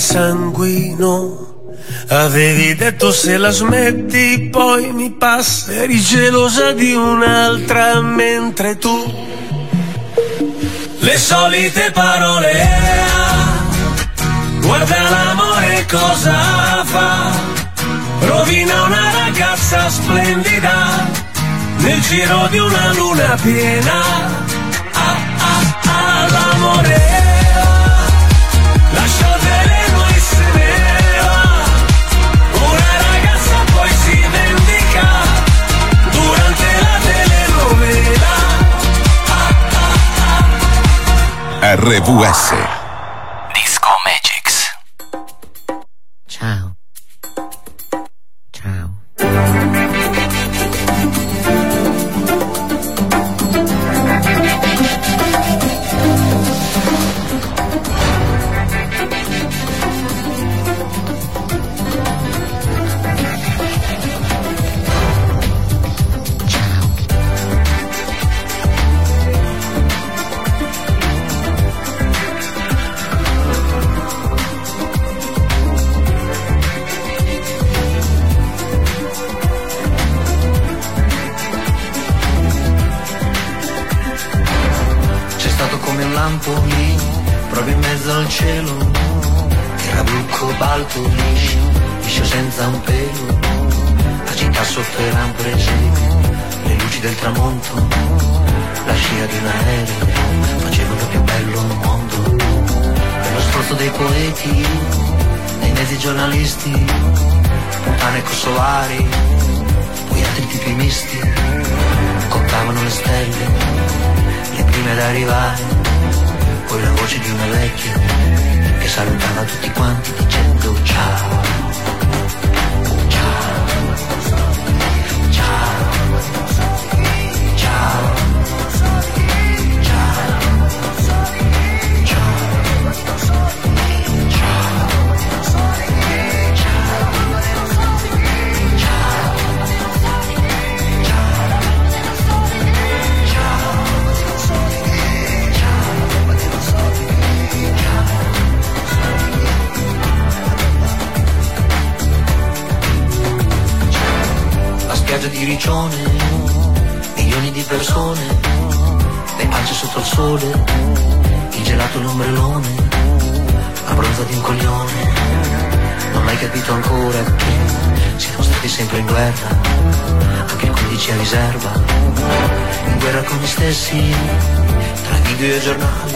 sanguino. Avevi detto se la smetti poi mi passa. Eri gelosa di un'altra mentre tu. Le solite parole. Guarda l'amore cosa fa. Rovina una ragazza splendida. Nel giro di una luna piena. RVS. Blu cobalto liscio, liscio senza un pelo. La città sofferà un presepe, le luci del tramonto, la scia di un aereo facevano più bello un mondo. Per lo sforzo dei poeti, dei mezzi giornalisti, puttane kosovari, poi altri tipi misti, contavano le stelle le prime ad arrivare, poi la voce di una vecchia salutava tutti quanti dicendo ciao. Ciao. Ciao. Ciao. Di Riccione, milioni di persone, le pance sotto il sole, il gelato l'ombrellone, la bronza di un coglione. Non hai capito ancora che siamo stati sempre in guerra, anche il 15 a riserva, in guerra con gli stessi, tra video e giornali,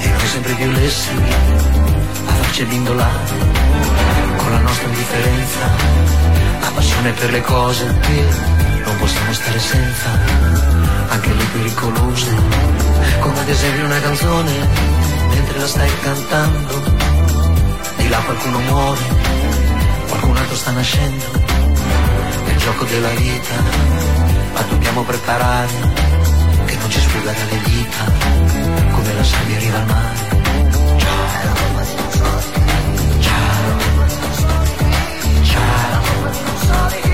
e noi sempre più lessi, a farci bindolare, con la nostra indifferenza la passione per le cose che non possiamo stare senza, anche le pericolose, come ad esempio una canzone, mentre la stai cantando, di là qualcuno muore, qualcun altro sta nascendo, il gioco della vita, ma dobbiamo preparare, che non ci sfugga dalle dita, come la sabbia arriva al mare. all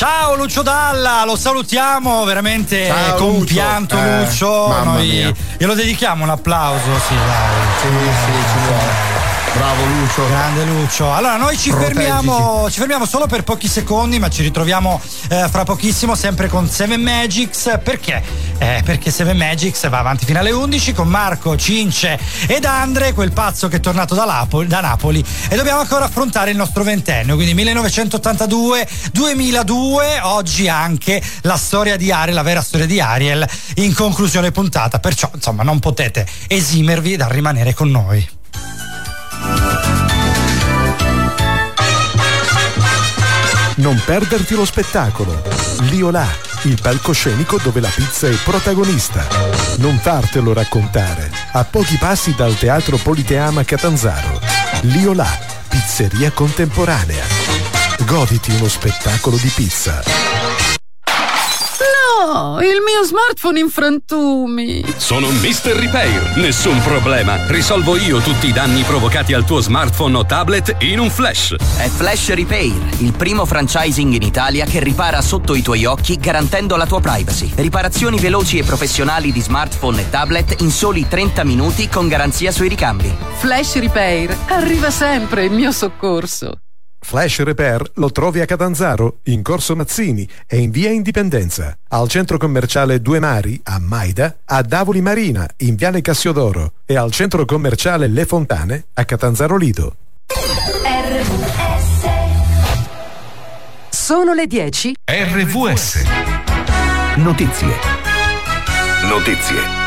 Ciao Lucio Dalla, lo salutiamo veramente Ciao, con Lucio. pianto Eh, Lucio. Noi mia. glielo dedichiamo un applauso, sì, dai. Sì, sì, ci vuole. Bravo Lucio. Grande Lucio. Allora, noi ci fermiamo, ci fermiamo solo per pochi secondi, ma ci ritroviamo eh, fra pochissimo sempre con Seven Magics. Perché? Eh, perché Seven Magics va avanti fino alle 11 con Marco, Cince ed Andre, quel pazzo che è tornato da, da Napoli. E dobbiamo ancora affrontare il nostro ventennio, quindi 1982-2002, oggi anche la storia di Ariel, la vera storia di Ariel, in conclusione puntata. Perciò, insomma, non potete esimervi dal rimanere con noi. Non perderti lo spettacolo. Liolà, il palcoscenico dove la pizza è protagonista. Non fartelo raccontare. A pochi passi dal Teatro Politeama Catanzaro. Liolà, pizzeria contemporanea. Goditi uno spettacolo di pizza. No, il mio smartphone in frantumi. Sono Mr. Repair, nessun problema. Risolvo io tutti i danni provocati al tuo smartphone o tablet in un flash. È Flash Repair, il primo franchising in Italia che ripara sotto i tuoi occhi garantendo la tua privacy. Riparazioni veloci e professionali di smartphone e tablet in soli 30 minuti con garanzia sui ricambi. Flash Repair, arriva sempre in mio soccorso. Flash Repair lo trovi a Catanzaro, in Corso Mazzini e in Via Indipendenza, al centro commerciale Due Mari, a Maida, a Davoli Marina, in Viale Cassiodoro e al centro commerciale Le Fontane, a Catanzaro Lido. RVS Sono le 10. RVS. Notizie. Notizie.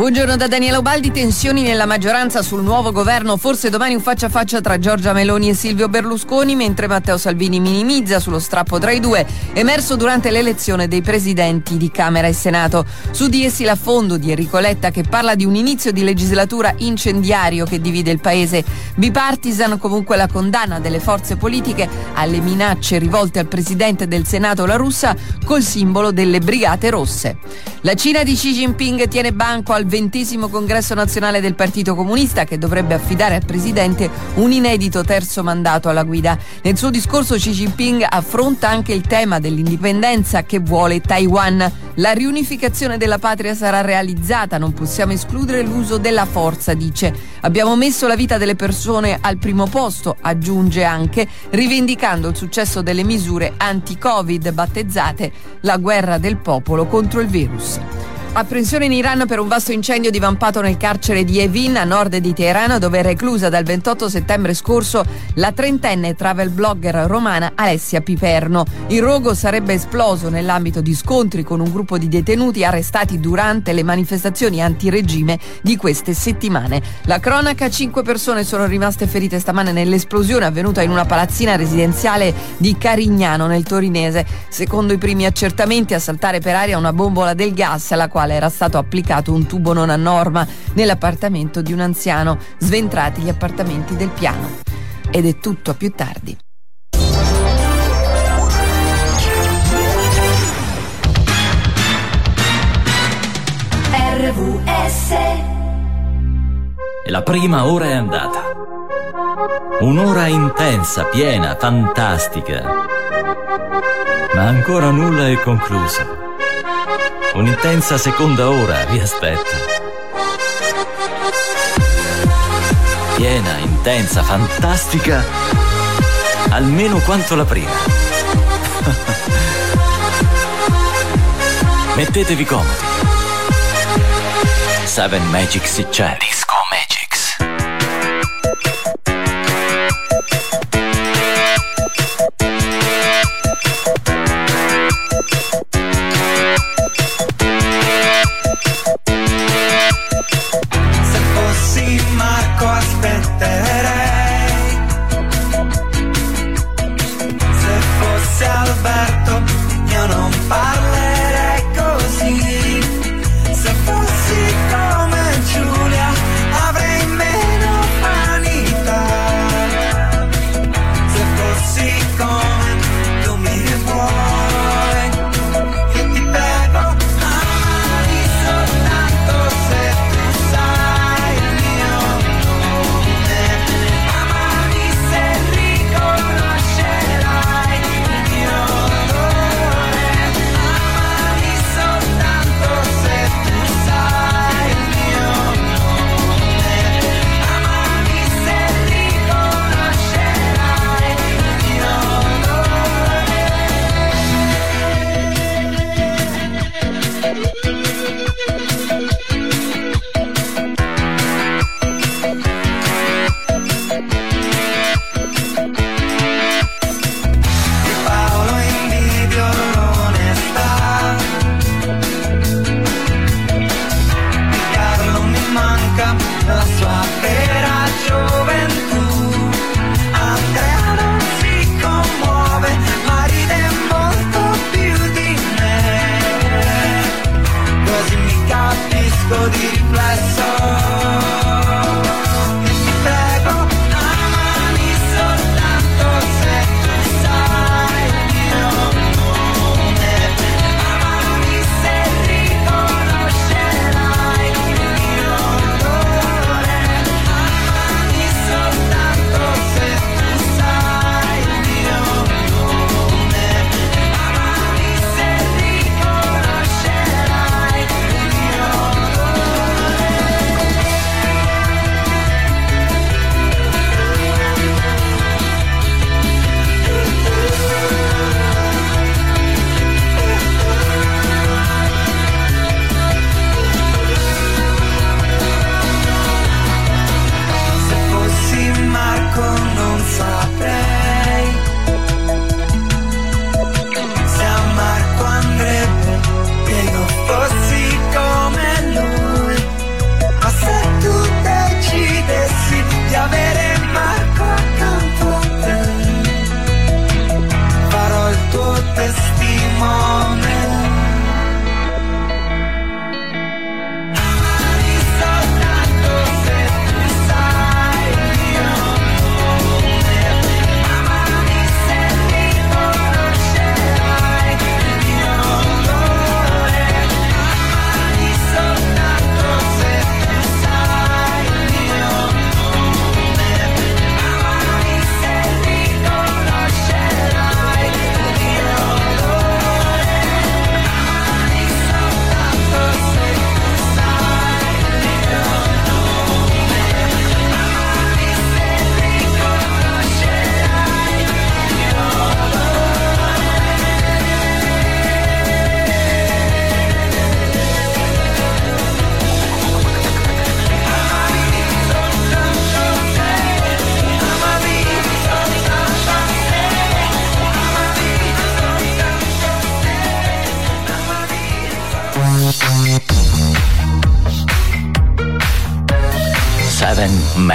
Buongiorno da Daniela Ubaldi, tensioni nella maggioranza sul nuovo governo, forse domani un faccia a faccia tra Giorgia Meloni e Silvio Berlusconi, mentre Matteo Salvini minimizza sullo strappo tra i due, emerso durante l'elezione dei presidenti di Camera e Senato. Su di essi l'affondo di Enrico Letta che parla di un inizio di legislatura incendiario che divide il paese. Bipartisan comunque la condanna delle forze politiche alle minacce rivolte al presidente del Senato La Russa col simbolo delle Brigate Rosse. La Cina di Xi Jinping tiene banco al ventesimo congresso nazionale del Partito Comunista che dovrebbe affidare al presidente un inedito terzo mandato alla guida. Nel suo discorso Xi Jinping affronta anche il tema dell'indipendenza che vuole Taiwan. La riunificazione della patria sarà realizzata, non possiamo escludere l'uso della forza, dice. Abbiamo messo la vita delle persone al primo posto, aggiunge anche, rivendicando il successo delle misure anti-Covid battezzate la guerra del popolo contro il virus. Apprensione in Iran per un vasto incendio divampato nel carcere di Evin a nord di Teheran dove è reclusa dal 28 settembre scorso la trentenne travel blogger romana Alessia Piperno. Il rogo sarebbe esploso nell'ambito di scontri con un gruppo di detenuti arrestati durante le manifestazioni antiregime di queste settimane. La cronaca, cinque persone sono rimaste ferite stamane nell'esplosione avvenuta in una palazzina residenziale di Carignano nel Torinese. Secondo i primi accertamenti a saltare per aria una bombola del gas alla quale era stato applicato un tubo non a norma nell'appartamento di un anziano, sventrati gli appartamenti del piano. Ed è tutto a più tardi. RVS E la prima ora è andata. Un'ora intensa, piena, fantastica. Ma ancora nulla è concluso. Un'intensa seconda ora vi aspetta. Piena, intensa, fantastica, almeno quanto la prima. Mettetevi comodi. Seven Magics c'è.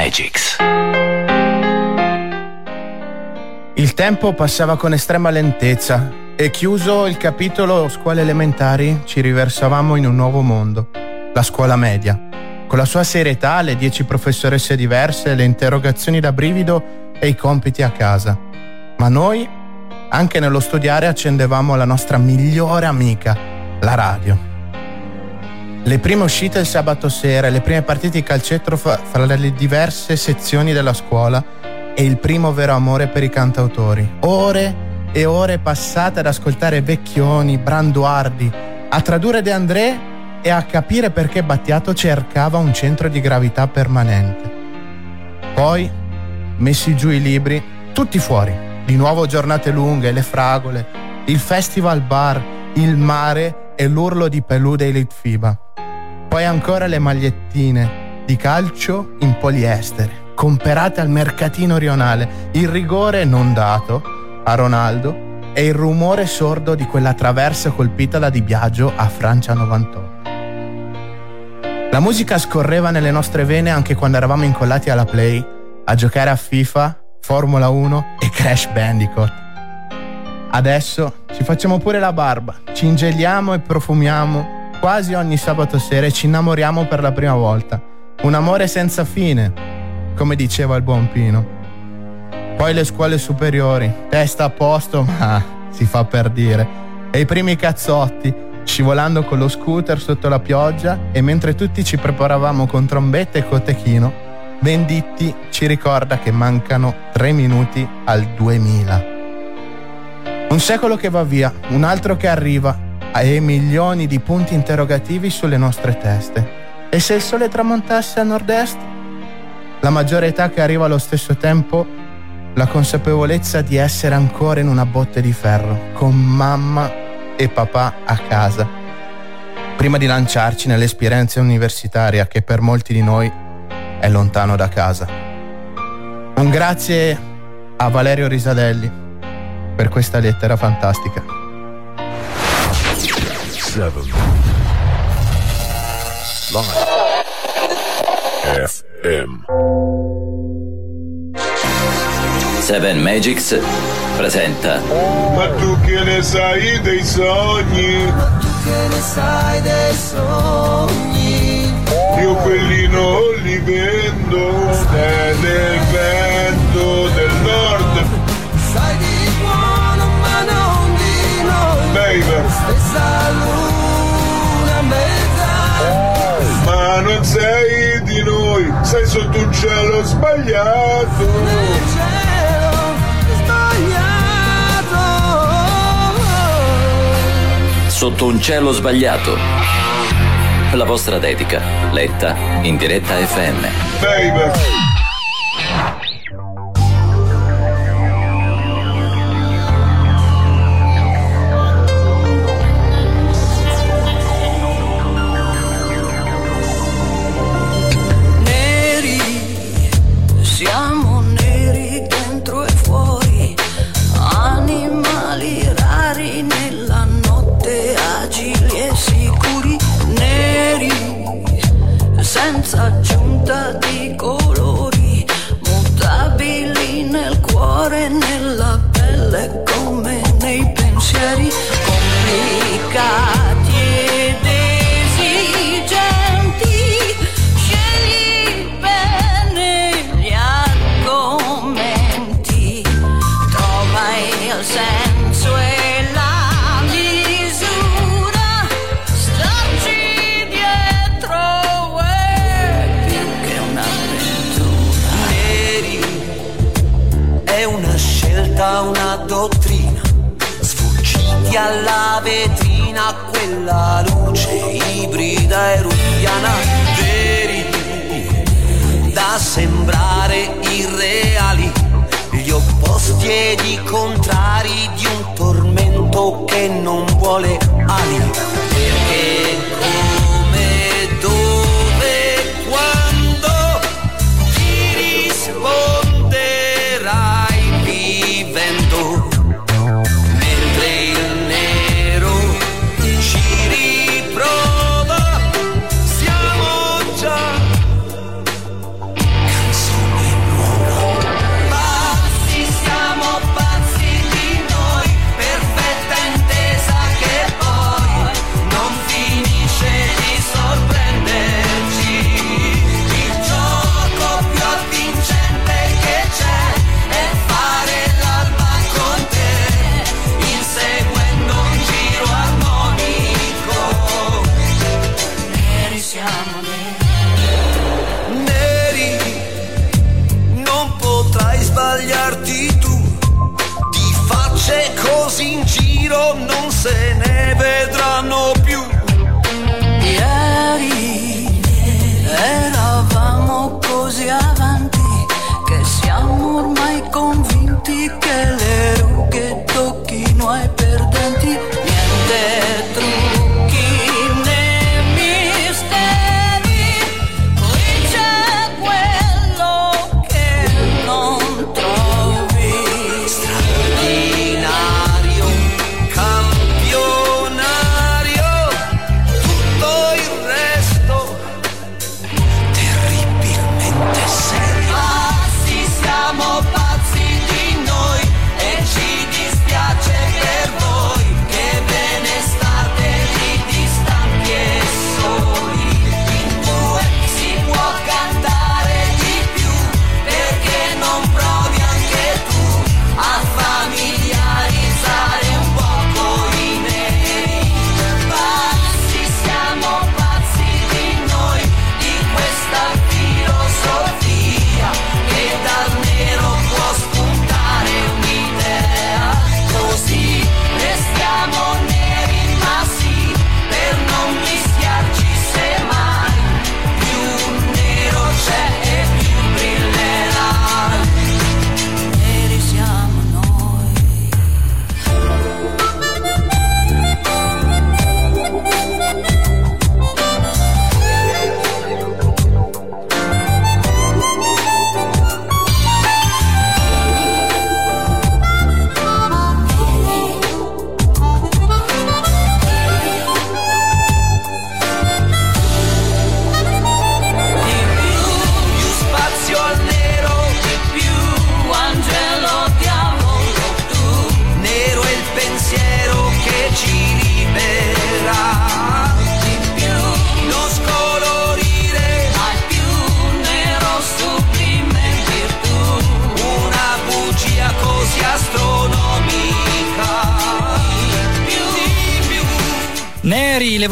Magics. Il tempo passava con estrema lentezza e chiuso il capitolo scuole elementari ci riversavamo in un nuovo mondo, la scuola media. Con la sua serietà, le dieci professoresse diverse, le interrogazioni da brivido e i compiti a casa. Ma noi, anche nello studiare, accendevamo la nostra migliore amica, la radio. Le prime uscite il sabato sera, le prime partite di calcetto fra, le diverse sezioni della scuola e il primo vero amore per i cantautori. Ore e ore passate ad ascoltare Vecchioni, Branduardi, a tradurre De André e a capire perché Battiato cercava un centro di gravità permanente. Poi, messi giù i libri, tutti fuori. Di nuovo giornate lunghe, le fragole, il festival bar, il mare e l'urlo di Pelù dei Litfiba. Poi ancora le magliettine di calcio in poliestere, comperate al mercatino rionale, il rigore non dato a Ronaldo e il rumore sordo di quella traversa colpita da Di Biagio a Francia 98. La musica scorreva nelle nostre vene anche quando eravamo incollati alla Play a giocare a FIFA, Formula 1 e Crash Bandicoot. Adesso ci facciamo pure la barba, ci ingeliamo e profumiamo quasi ogni sabato sera e ci innamoriamo per la prima volta. Un amore senza fine, come diceva il buon Pino. Poi le scuole superiori, testa a posto, ma si fa per dire. E i primi cazzotti, scivolando con lo scooter sotto la pioggia e mentre tutti ci preparavamo con trombette e cotechino, Venditti ci ricorda che mancano tre minuti al 2000. Un secolo che va via, un altro che arriva e milioni di punti interrogativi sulle nostre teste. E se il sole tramontasse a nord-est? La maggiore età che arriva allo stesso tempo, la consapevolezza di essere ancora in una botte di ferro, con mamma e papà a casa, prima di lanciarci nell'esperienza universitaria che per molti di noi è lontano da casa. Un grazie a Valerio Risadelli per questa lettera fantastica. 7 Live FM 7 Magics presenta Ma tu che ne sai dei sogni? Che ne sai dei sogni? Io quelli non li vendo, è nel vento del nord. Sai di buono ma non di noi Baby. Stessa luna Ma non sei di noi, sei sotto un cielo sbagliato. Nel cielo sbagliato Sotto un cielo sbagliato. La vostra dedica, letta in diretta FM. Baby.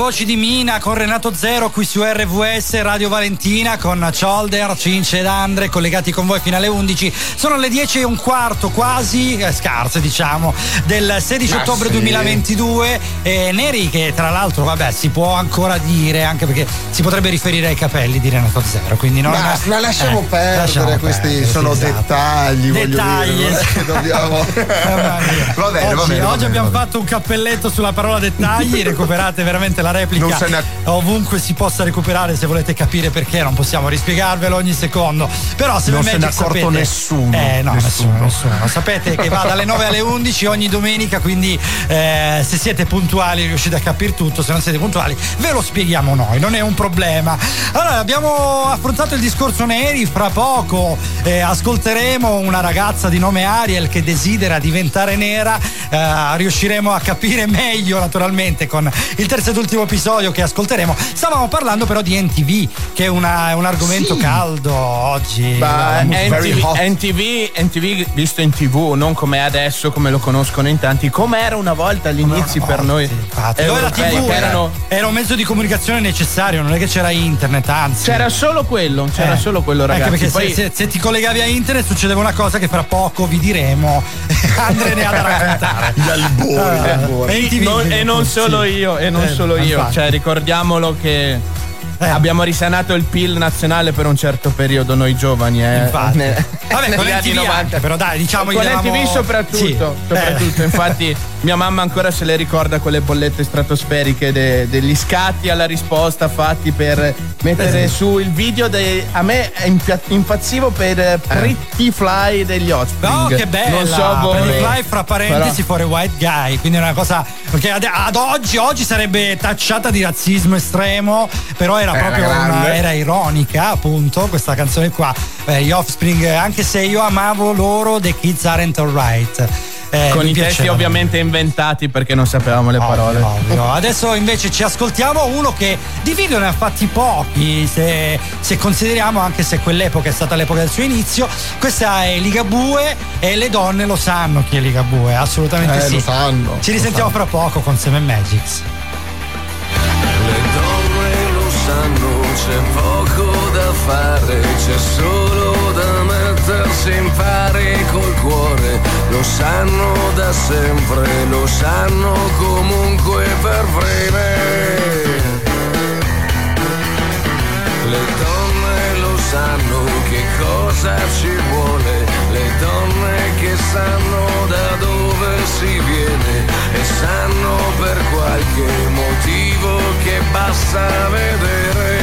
Voci di Mina con Renato Zero qui su RVS Radio Valentina con Cholder, Cince ed Andre collegati con voi fino alle 11. Sono le 10 e un quarto quasi, eh, scarse diciamo, del 16 Ah, ottobre sì. 2022. E Neri che tra l'altro vabbè si può ancora dire anche perché si potrebbe riferire ai capelli di Renato Zero. Quindi non, Ma, ma lasciamo eh, perdere, lasciamo questi perdere, sono esatto. dettagli, Dettagli, voglio dire. dobbiamo... Va bene, oggi, va bene. va oggi bene, abbiamo va bene. fatto un cappelletto sulla parola dettagli, recuperate veramente la replica ne- ovunque si possa recuperare se volete capire perché, non possiamo rispiegarvelo ogni secondo. Però se Non se n'è accorto sapete- nessuno, Eh no, nessuno, nessuno. nessuno. Sapete che va dalle 9 alle 11 ogni domenica, quindi eh, se siete puntuali riuscite a capire tutto, se non siete puntuali ve lo spieghiamo noi, non è un problema. Allora, abbiamo affrontato il discorso neri, fra poco eh, ascolteremo una ragazza di nome Ariel che desidera diventare nera, eh, riusciremo a capire meglio naturalmente con il terzo ed ultimo episodio che ascolteremo. Stavamo parlando però di NTV, che è, una- è un argomento Sì. caldo oggi. NTV. NTV, NTV visto in tv, non come adesso, come lo conoscono in tanti, come era una volta all'inizio per noi. Infatti, europei, TV era, erano- era un mezzo di comunicazione necessario, non è che c'era internet, anzi. C'era solo quello, c'era Eh, solo quello, Anche ragazzi. perché se- Poi- se, se ti collegavi a internet succedeva una cosa che fra poco vi diremo. Andre ne ha da raccontare. Gli albori, Ah, albori. e non- e non sì. solo io, e non Eh, solo io. infatti. Cioè, ricordiamolo che Eh. abbiamo risanato il PIL nazionale per un certo periodo, noi giovani, eh. Infatti. Ne- Vabbè, con negli anni NTV 90. anche, però dai, diciamo con gli davamo- NTV soprattutto, Sì. soprattutto. Eh. infatti mia mamma ancora se le ricorda quelle bollette stratosferiche de- degli scatti alla risposta fatti per mettere Eh. su il video dei, a me è impia- impazzivo per eh, Pretty Fly degli Offspring Oh, che bella! non so voi Pretty Fly fra parentesi Però- for white guy, quindi è una cosa che ad, ad oggi, oggi sarebbe tacciata di razzismo estremo, però era Era proprio una, era ironica, appunto, questa canzone qua. Eh, gli Offspring, anche se io amavo loro, The Kids Aren't Alright. Eh, con i testi piaceva. ovviamente inventati perché non sapevamo le parole Ovvio. Adesso invece ci ascoltiamo uno che di video ne ha fatti pochi, se, se consideriamo anche se quell'epoca è stata l'epoca del suo inizio. Questa è Ligabue e le donne lo sanno chi è Ligabue, assolutamente Eh, sì. lo sanno, Ci lo risentiamo fra poco con Seven Magics. Le donne lo sanno, c'è poco da fare, c'è solo da mettersi in pari col cuore lo sanno da sempre, lo sanno comunque per bene. Le donne lo sanno che cosa ci vuole, le donne che sanno da dove si viene e sanno per qualche motivo che basta vedere.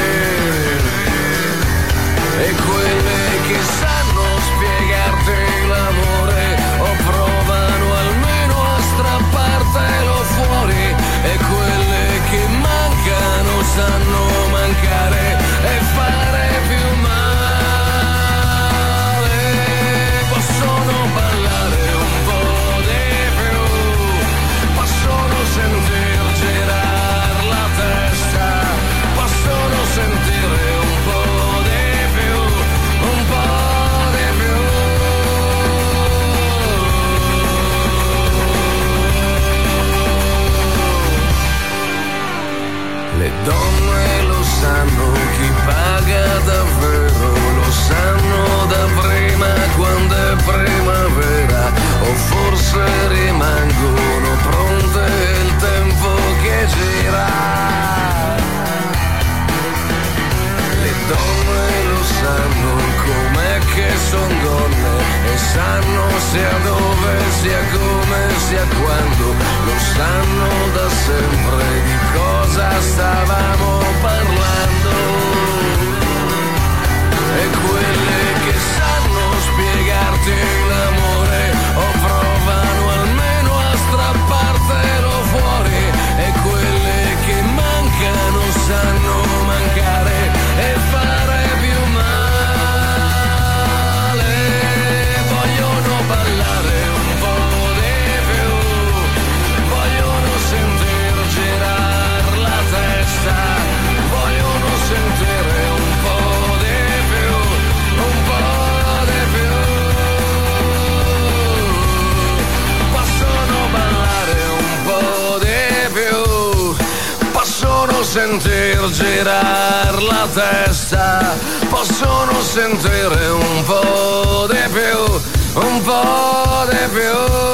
E quelle che sanno spiegare sanno mancare. mosse rimangono pronte il tempo che gira. Le donne lo sanno com'è che son donne e sanno sia dove, sia come, sia quando. Lo sanno da sempre di cosa stavamo parlando. E quelle che sanno spiegarti sentir girar la testa, possono sentire un po' di più, un po' di più.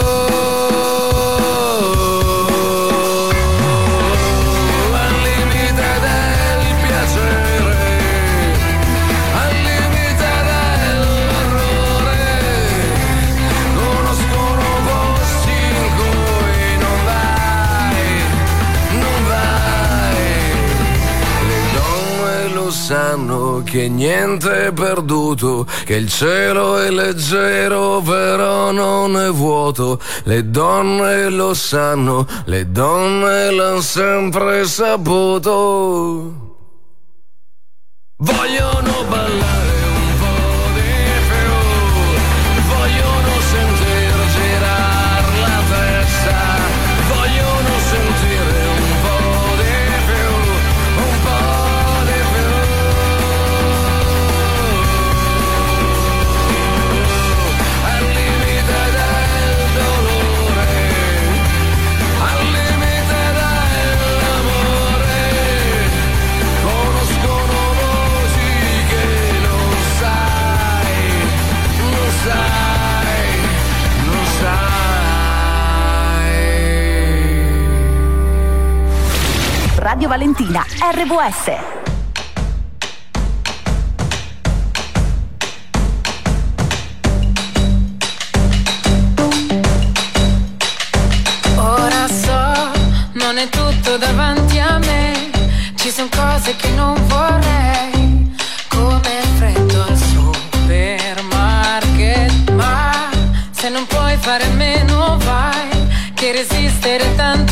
che niente è perduto, che il cielo è leggero però non è vuoto. Le donne lo sanno, le donne l'hanno sempre saputo. Vogliono Radio Valentina, RVS. non è tutto davanti a me. Ci sono cose che non vorrei, come freddo al supermarket. Ma se non puoi fare meno, vai, che resistere tanto.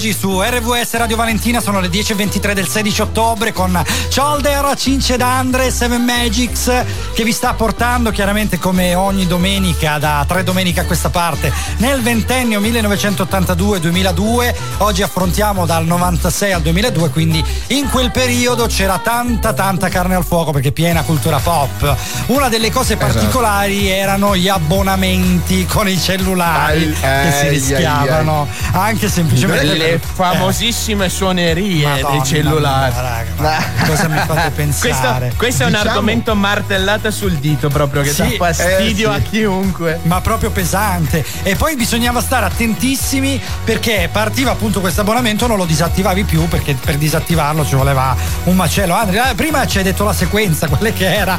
Oggi su RVS Radio Valentina. Sono le 10.23 del 16 ottobre con Cholder, Cince d'Andre, Seven Magics che vi sta portando chiaramente come ogni domenica da tre domeniche a questa parte nel ventennio 1982-2002 oggi affrontiamo dal 96 al 2002 quindi in quel periodo c'era tanta tanta carne al fuoco perché piena cultura pop. Una delle cose Esatto. particolari erano gli abbonamenti con i cellulari Ai- che si ai- rischiavano anche semplicemente le per- famosissime suonerie Madonna, dei cellulari. cosa mi fate pensare? Questo, questo è un Diciamo- argomento martellata sul dito proprio che Sì, dà fastidio eh, sì. a chiunque. ma proprio pesante e poi bisognava stare attentissimi perché partiva appunto questo abbonamento non lo disattivavi più perché per disattivarlo ci voleva un macello Andrea eh, prima ci hai detto la sequenza quelle che era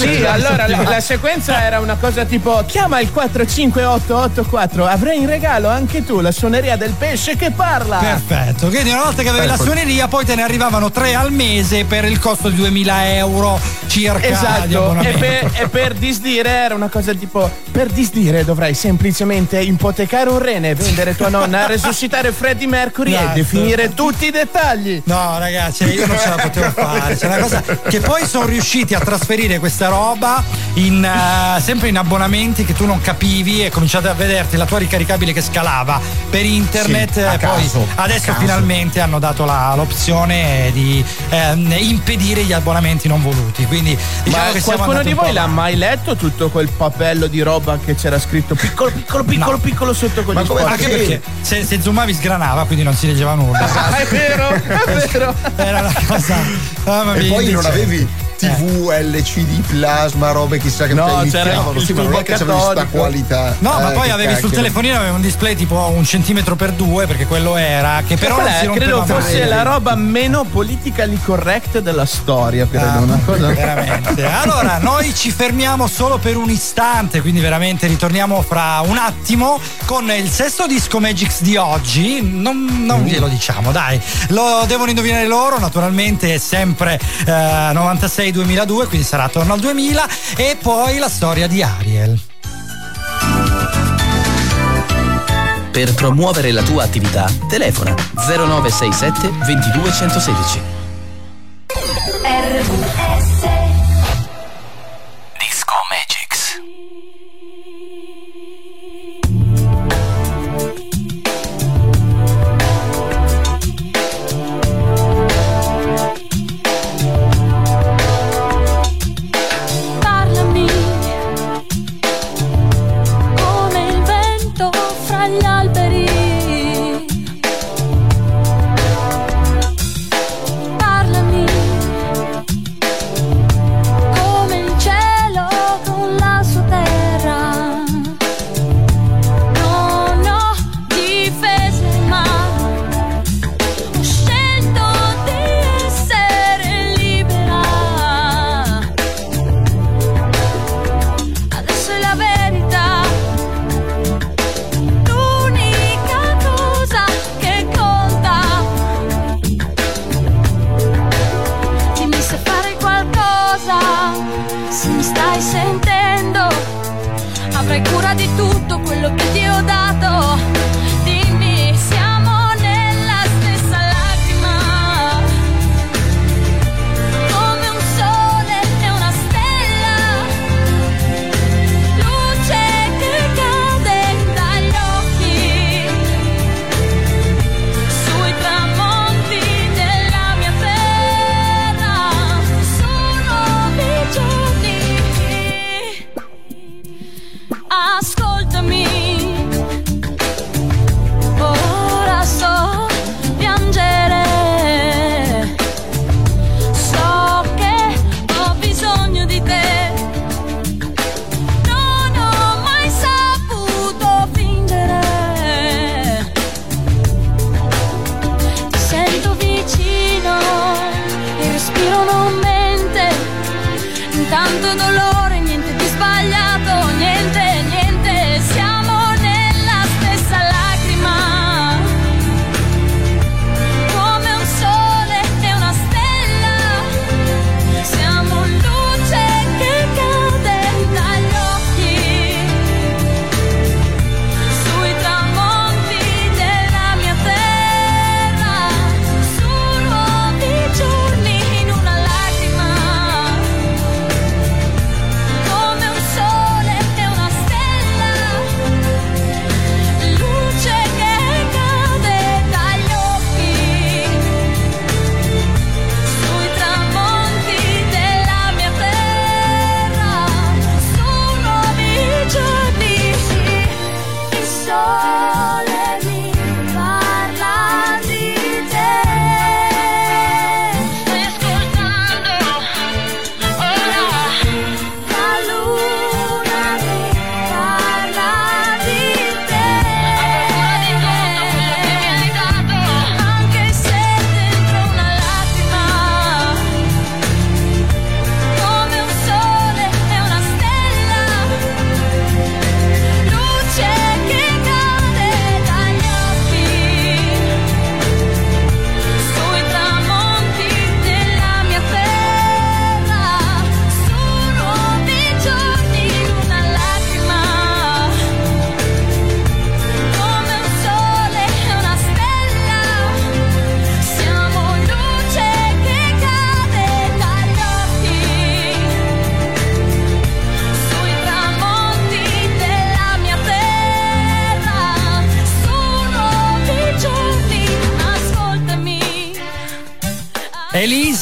Sì, allora la, la sequenza era una cosa tipo chiama il 45884, avrai in regalo anche tu la suoneria del pesce che parla. Perfetto, quindi una volta che avevi la Ecco. suoneria poi te ne arrivavano tre al mese per il costo di 2000 euro circa Esatto, e per, e per disdire era una cosa tipo: per disdire dovrai semplicemente ipotecare un rene, vendere tua nonna, resuscitare Freddie Mercury Esatto. e definire tutti i dettagli. No, ragazzi, io non ce la potevo fare. C'è una cosa che poi sono riusciti a trasferire questa roba in, eh, sempre in abbonamenti che tu non capivi e cominciate a vederti la tua ricaricabile che scalava per internet. Sì, a e poi caso, a adesso caso. finalmente hanno dato la- l'opzione di ehm, impedire gli abbonamenti non voluti. Quindi diciamo Ma che qualcuno di voi l'ha mai letto tutto quel papello di roba che c'era scritto piccolo, piccolo, piccolo, No. piccolo sotto con Ma gli come- sport? anche perché se, se zoomavi sgranava, quindi non si leggeva nulla. Ah, è vero, è vero. Era una cosa. Mamma E poi non avevi TV, LCD, plasma, robe chissà che No, iniziavano. Sì, ma non è che tubo c'avevi sta catodico. qualità. No, ma Eh, poi che avevi sul cacchio. telefonino avevi un display tipo un centimetro per due, perché quello era, che però non Quella si è- rompeva credo mai. fosse la roba meno politically correct della storia, credo. Ah, una cosa veramente. Allora, noi ci fermiamo solo per un istante, quindi veramente ritorniamo fra un attimo con il sesto disco Magix di oggi. Non, non glielo diciamo, dai. Lo devono indovinare loro, naturalmente è sempre eh, 96-2002, quindi sarà attorno al 2000. E poi la storia di Ariel. Per promuovere la tua attività, telefona 0967 22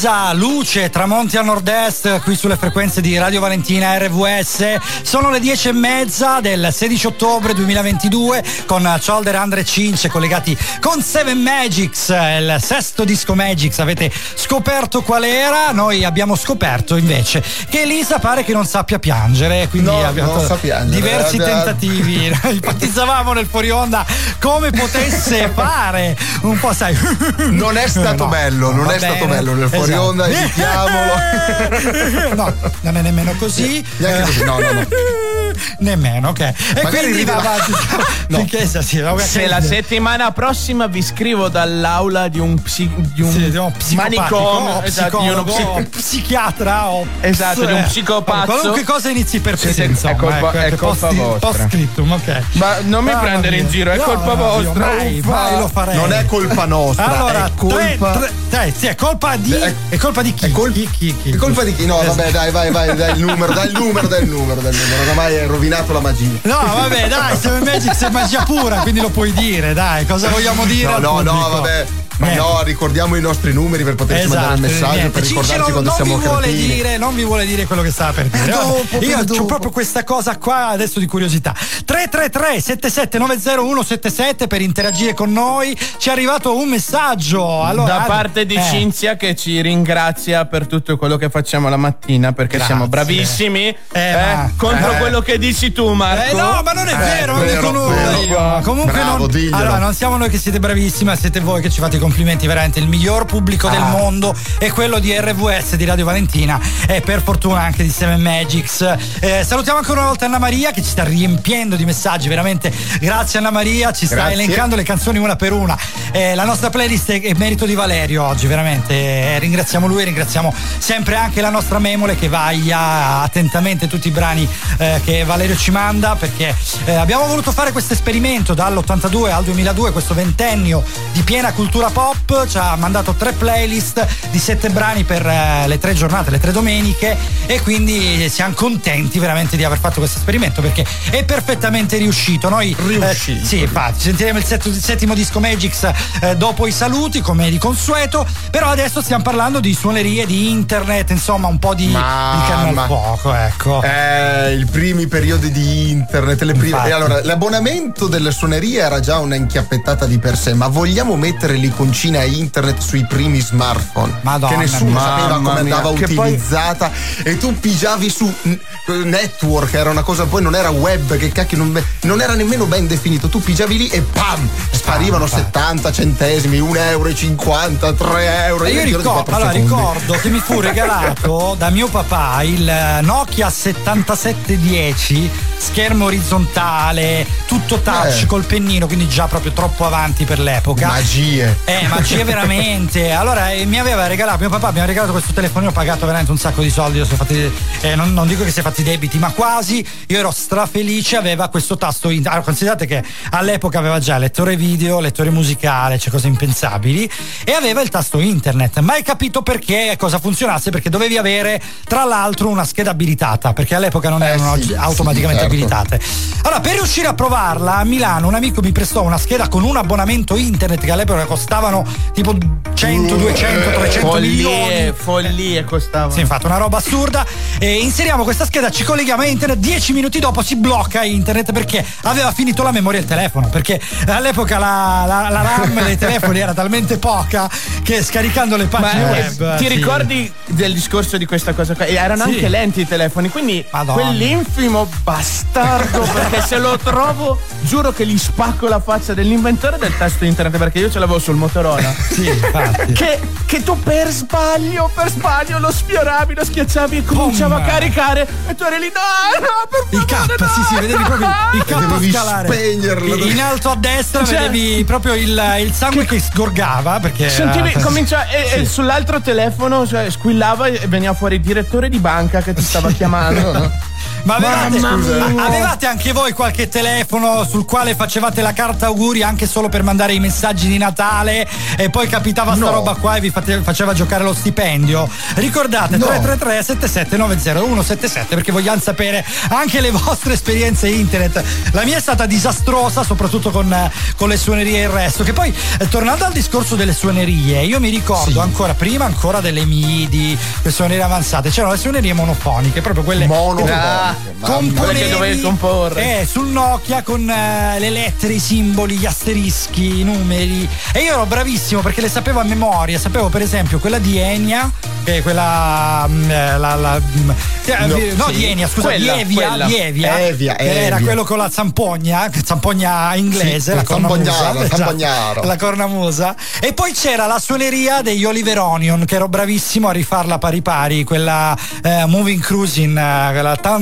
Elisa, luce, tramonti a nord-est, qui sulle frequenze di Radio Valentina RVS. Sono le 10 e mezza del 16 ottobre 2022 con Cholder Andre Cince collegati con Seven Magics, il sesto disco Magics. Avete scoperto qual era? Noi abbiamo scoperto invece che Elisa pare che non sappia piangere, quindi No, abbiamo piangere. diversi Eh, tentativi. Ipotizzavamo nel fuori onda come potesse fare un po', sai. Non è stato No, bello, non è stato bello nel fuori Esatto. onda, evitiamolo. no, non è nemmeno così. Neanche così, no, no, no. Nemmeno, ok. E Magari quindi va avanti. No. Sì, vabbè, Se la settimana prossima vi scrivo dall'aula di un, psi- di un Sì, di un psicopatico, manicomio, o esatto, di uno psi- psichiatra o Esatto, di un psicopazzo. Qualunque cosa inizi per insomma, è colpa- ecco, è che colpa post- vostra. Post scriptum, ok. Ma non mi Ah, prendere in giro, è No, colpa no, vostra. Mai, mai lo farei. Non è colpa nostra, Allora, è colpa- tre, tre, sì, è colpa di. È, colpa di chi? È chi? È colpa di chi? No, vabbè, dai, vai, vai, dai il numero, dai il numero, dai il numero, dai il numero. Oramai hai rovinato la magia. No, vabbè, dai, Seven Magic è magia pura, quindi lo puoi dire, dai, cosa vogliamo dire? No, no, no, pubblico? vabbè. Ma Niente. no, ricordiamo i nostri numeri per poterci Esatto, mandare il messaggio, niente. per ricordarci non, quando non siamo vi vuole cretini. dire, non vi vuole dire quello che stava per dire. Dopo, Vabbè, per Io ho dopo. proprio questa cosa qua adesso di curiosità. 333 7790177 per interagire con noi. Ci è arrivato un messaggio. Allora, da parte di eh, Cinzia che ci ringrazia per tutto quello che facciamo la mattina perché Grazie. siamo bravissimi eh, ma- contro eh. quello che dici tu Marco Eh no, ma non è Eh, vero, non vero, dico nulla vero. io. Comunque Bravo, non, allora, non siamo noi che siete bravissimi, ma siete voi che ci fate i No, complimenti veramente, il miglior pubblico del Ah. mondo è quello di RVS di Radio Valentina e per fortuna anche di Seven Magics. Eh, salutiamo ancora una volta Anna Maria che ci sta riempiendo di messaggi, veramente grazie Anna Maria, ci sta Grazie. elencando le canzoni una per una. Eh, la nostra playlist è, è merito di Valerio oggi, veramente. Eh, ringraziamo lui, ringraziamo sempre anche la nostra memole che vaglia attentamente tutti i brani eh, che Valerio ci manda perché eh, abbiamo voluto fare questo esperimento dall'82 al 2002, questo ventennio di piena cultura pop, ci ha mandato tre playlist di sette brani per eh, le tre giornate, le tre domeniche e quindi siamo contenti veramente di aver fatto questo esperimento perché è perfettamente riuscito. Noi eh, sì, infatti, sentiremo il set- settimo disco Magix eh, dopo i saluti come di consueto, però adesso stiamo parlando di suonerie di internet, insomma un po' di, di al ma- fuoco, ecco. Eh, i primi periodi di internet, le prime. Allora, l'abbonamento delle suonerie era già una inchiappettata di per sé, ma vogliamo mettere l'iconcina internet sui primi smartphone? Madonna che nessuno mia. sapeva come mia, andava poi- utilizzata e tu pigiavi su network, era una cosa, poi non era web, che cacchio, non, non era nemmeno ben definito. Tu pigiavi lì e pam! Sparivano 70 centesimi, 1 euro e 50, 3 euro. E io ricordo, allora, ricordo che mi fu regalato da mio papà il Nokia 7710, schermo orizzontale, tutto touch Eh. col pennino, quindi già proprio troppo avanti per l'epoca. Magie. Eh, magie veramente. Allora, eh, mi aveva regalato, mio papà mi ha regalato questo telefonino, ho pagato veramente un sacco di soldi, io sono fatti, eh, non, non dico che si è fatti debiti, ma quasi. Io ero strafelice, aveva questo tasto in. Allora, considerate che all'epoca aveva già lettore video, lettore musicale, cioè cose impensabili, e aveva il tasto internet. Mai capito perché e cosa funzionasse, perché dovevi avere, tra l'altro, una scheda abilitata, perché all'epoca non erano sì, automaticamente sì, certo. abilitate. Allora, per riuscire a provarla a Milano, un amico mi prestò una scheda con un abbonamento internet che all'epoca costavano tipo 100, 200, 300 milioni. Follie, follie costavano. Sì, infatti, una roba assurda. E inseriamo questa scheda, ci colleghiamo a internet, 10 minuti dopo si blocca internet perché aveva finito la memoria del telefono. Perché all'epoca la, la- la RAM dei telefoni era talmente poca che scaricando le Ma pagine eh, web. ti sì. ricordi del discorso di questa cosa qua? Erano Sì. anche lenti i telefoni, quindi Madonna. quell'infimo bastardo, perché se lo trovo, giuro che gli spacco la faccia dell'inventore del testo internet, perché io ce l'avevo sul Motorola. Sì, infatti. Che, che tu per sbaglio, per sbaglio lo sfioravi, lo schiacciavi e cominciava a caricare e tu eri lì, no, no, per Il K, sì, sì, vedevi proprio il K scalare. spegnerlo. In alto a destra Cioè- vedevi proprio il, il sangue che sgorgava perché. Sentivi, era- comincia, e, e sull'altro telefono cioè, squillava e veniva fuori il direttore di banca che ti stava chiamando. Ma avevate, avevate anche voi qualche telefono sul quale facevate la carta auguri anche solo per mandare i messaggi di Natale e poi capitava sta No. roba qua e vi fate- faceva giocare lo stipendio? Ricordate No. 333 7790 177 perché vogliamo sapere anche le vostre esperienze internet. La mia è stata disastrosa, soprattutto con, con le suonerie e il resto. Che poi, eh, tornando al discorso delle suonerie, io mi ricordo ancora prima ancora delle MIDI, le suonerie avanzate, c'erano le suonerie monofoniche, proprio quelle Monofoniche, Ah, componevi dovevi comporre. eh, sul Nokia con eh, le lettere, i simboli, gli asterischi, i numeri. E io ero bravissimo perché le sapevo a memoria. Sapevo per esempio quella di Enia, che è quella. mm, eh, la, la, mm, eh, No, no, sì. di Enia, scusa, Quella, Lievia, quella. Lievia, Evia, che era Evia. quello con la zampogna, zampogna inglese, Sì, la cornamusa. esatto, la cornamusa. E poi c'era la suoneria degli Oliver Onion, che ero bravissimo a rifarla pari pari, quella eh, Moving Cruising, eh, quella tan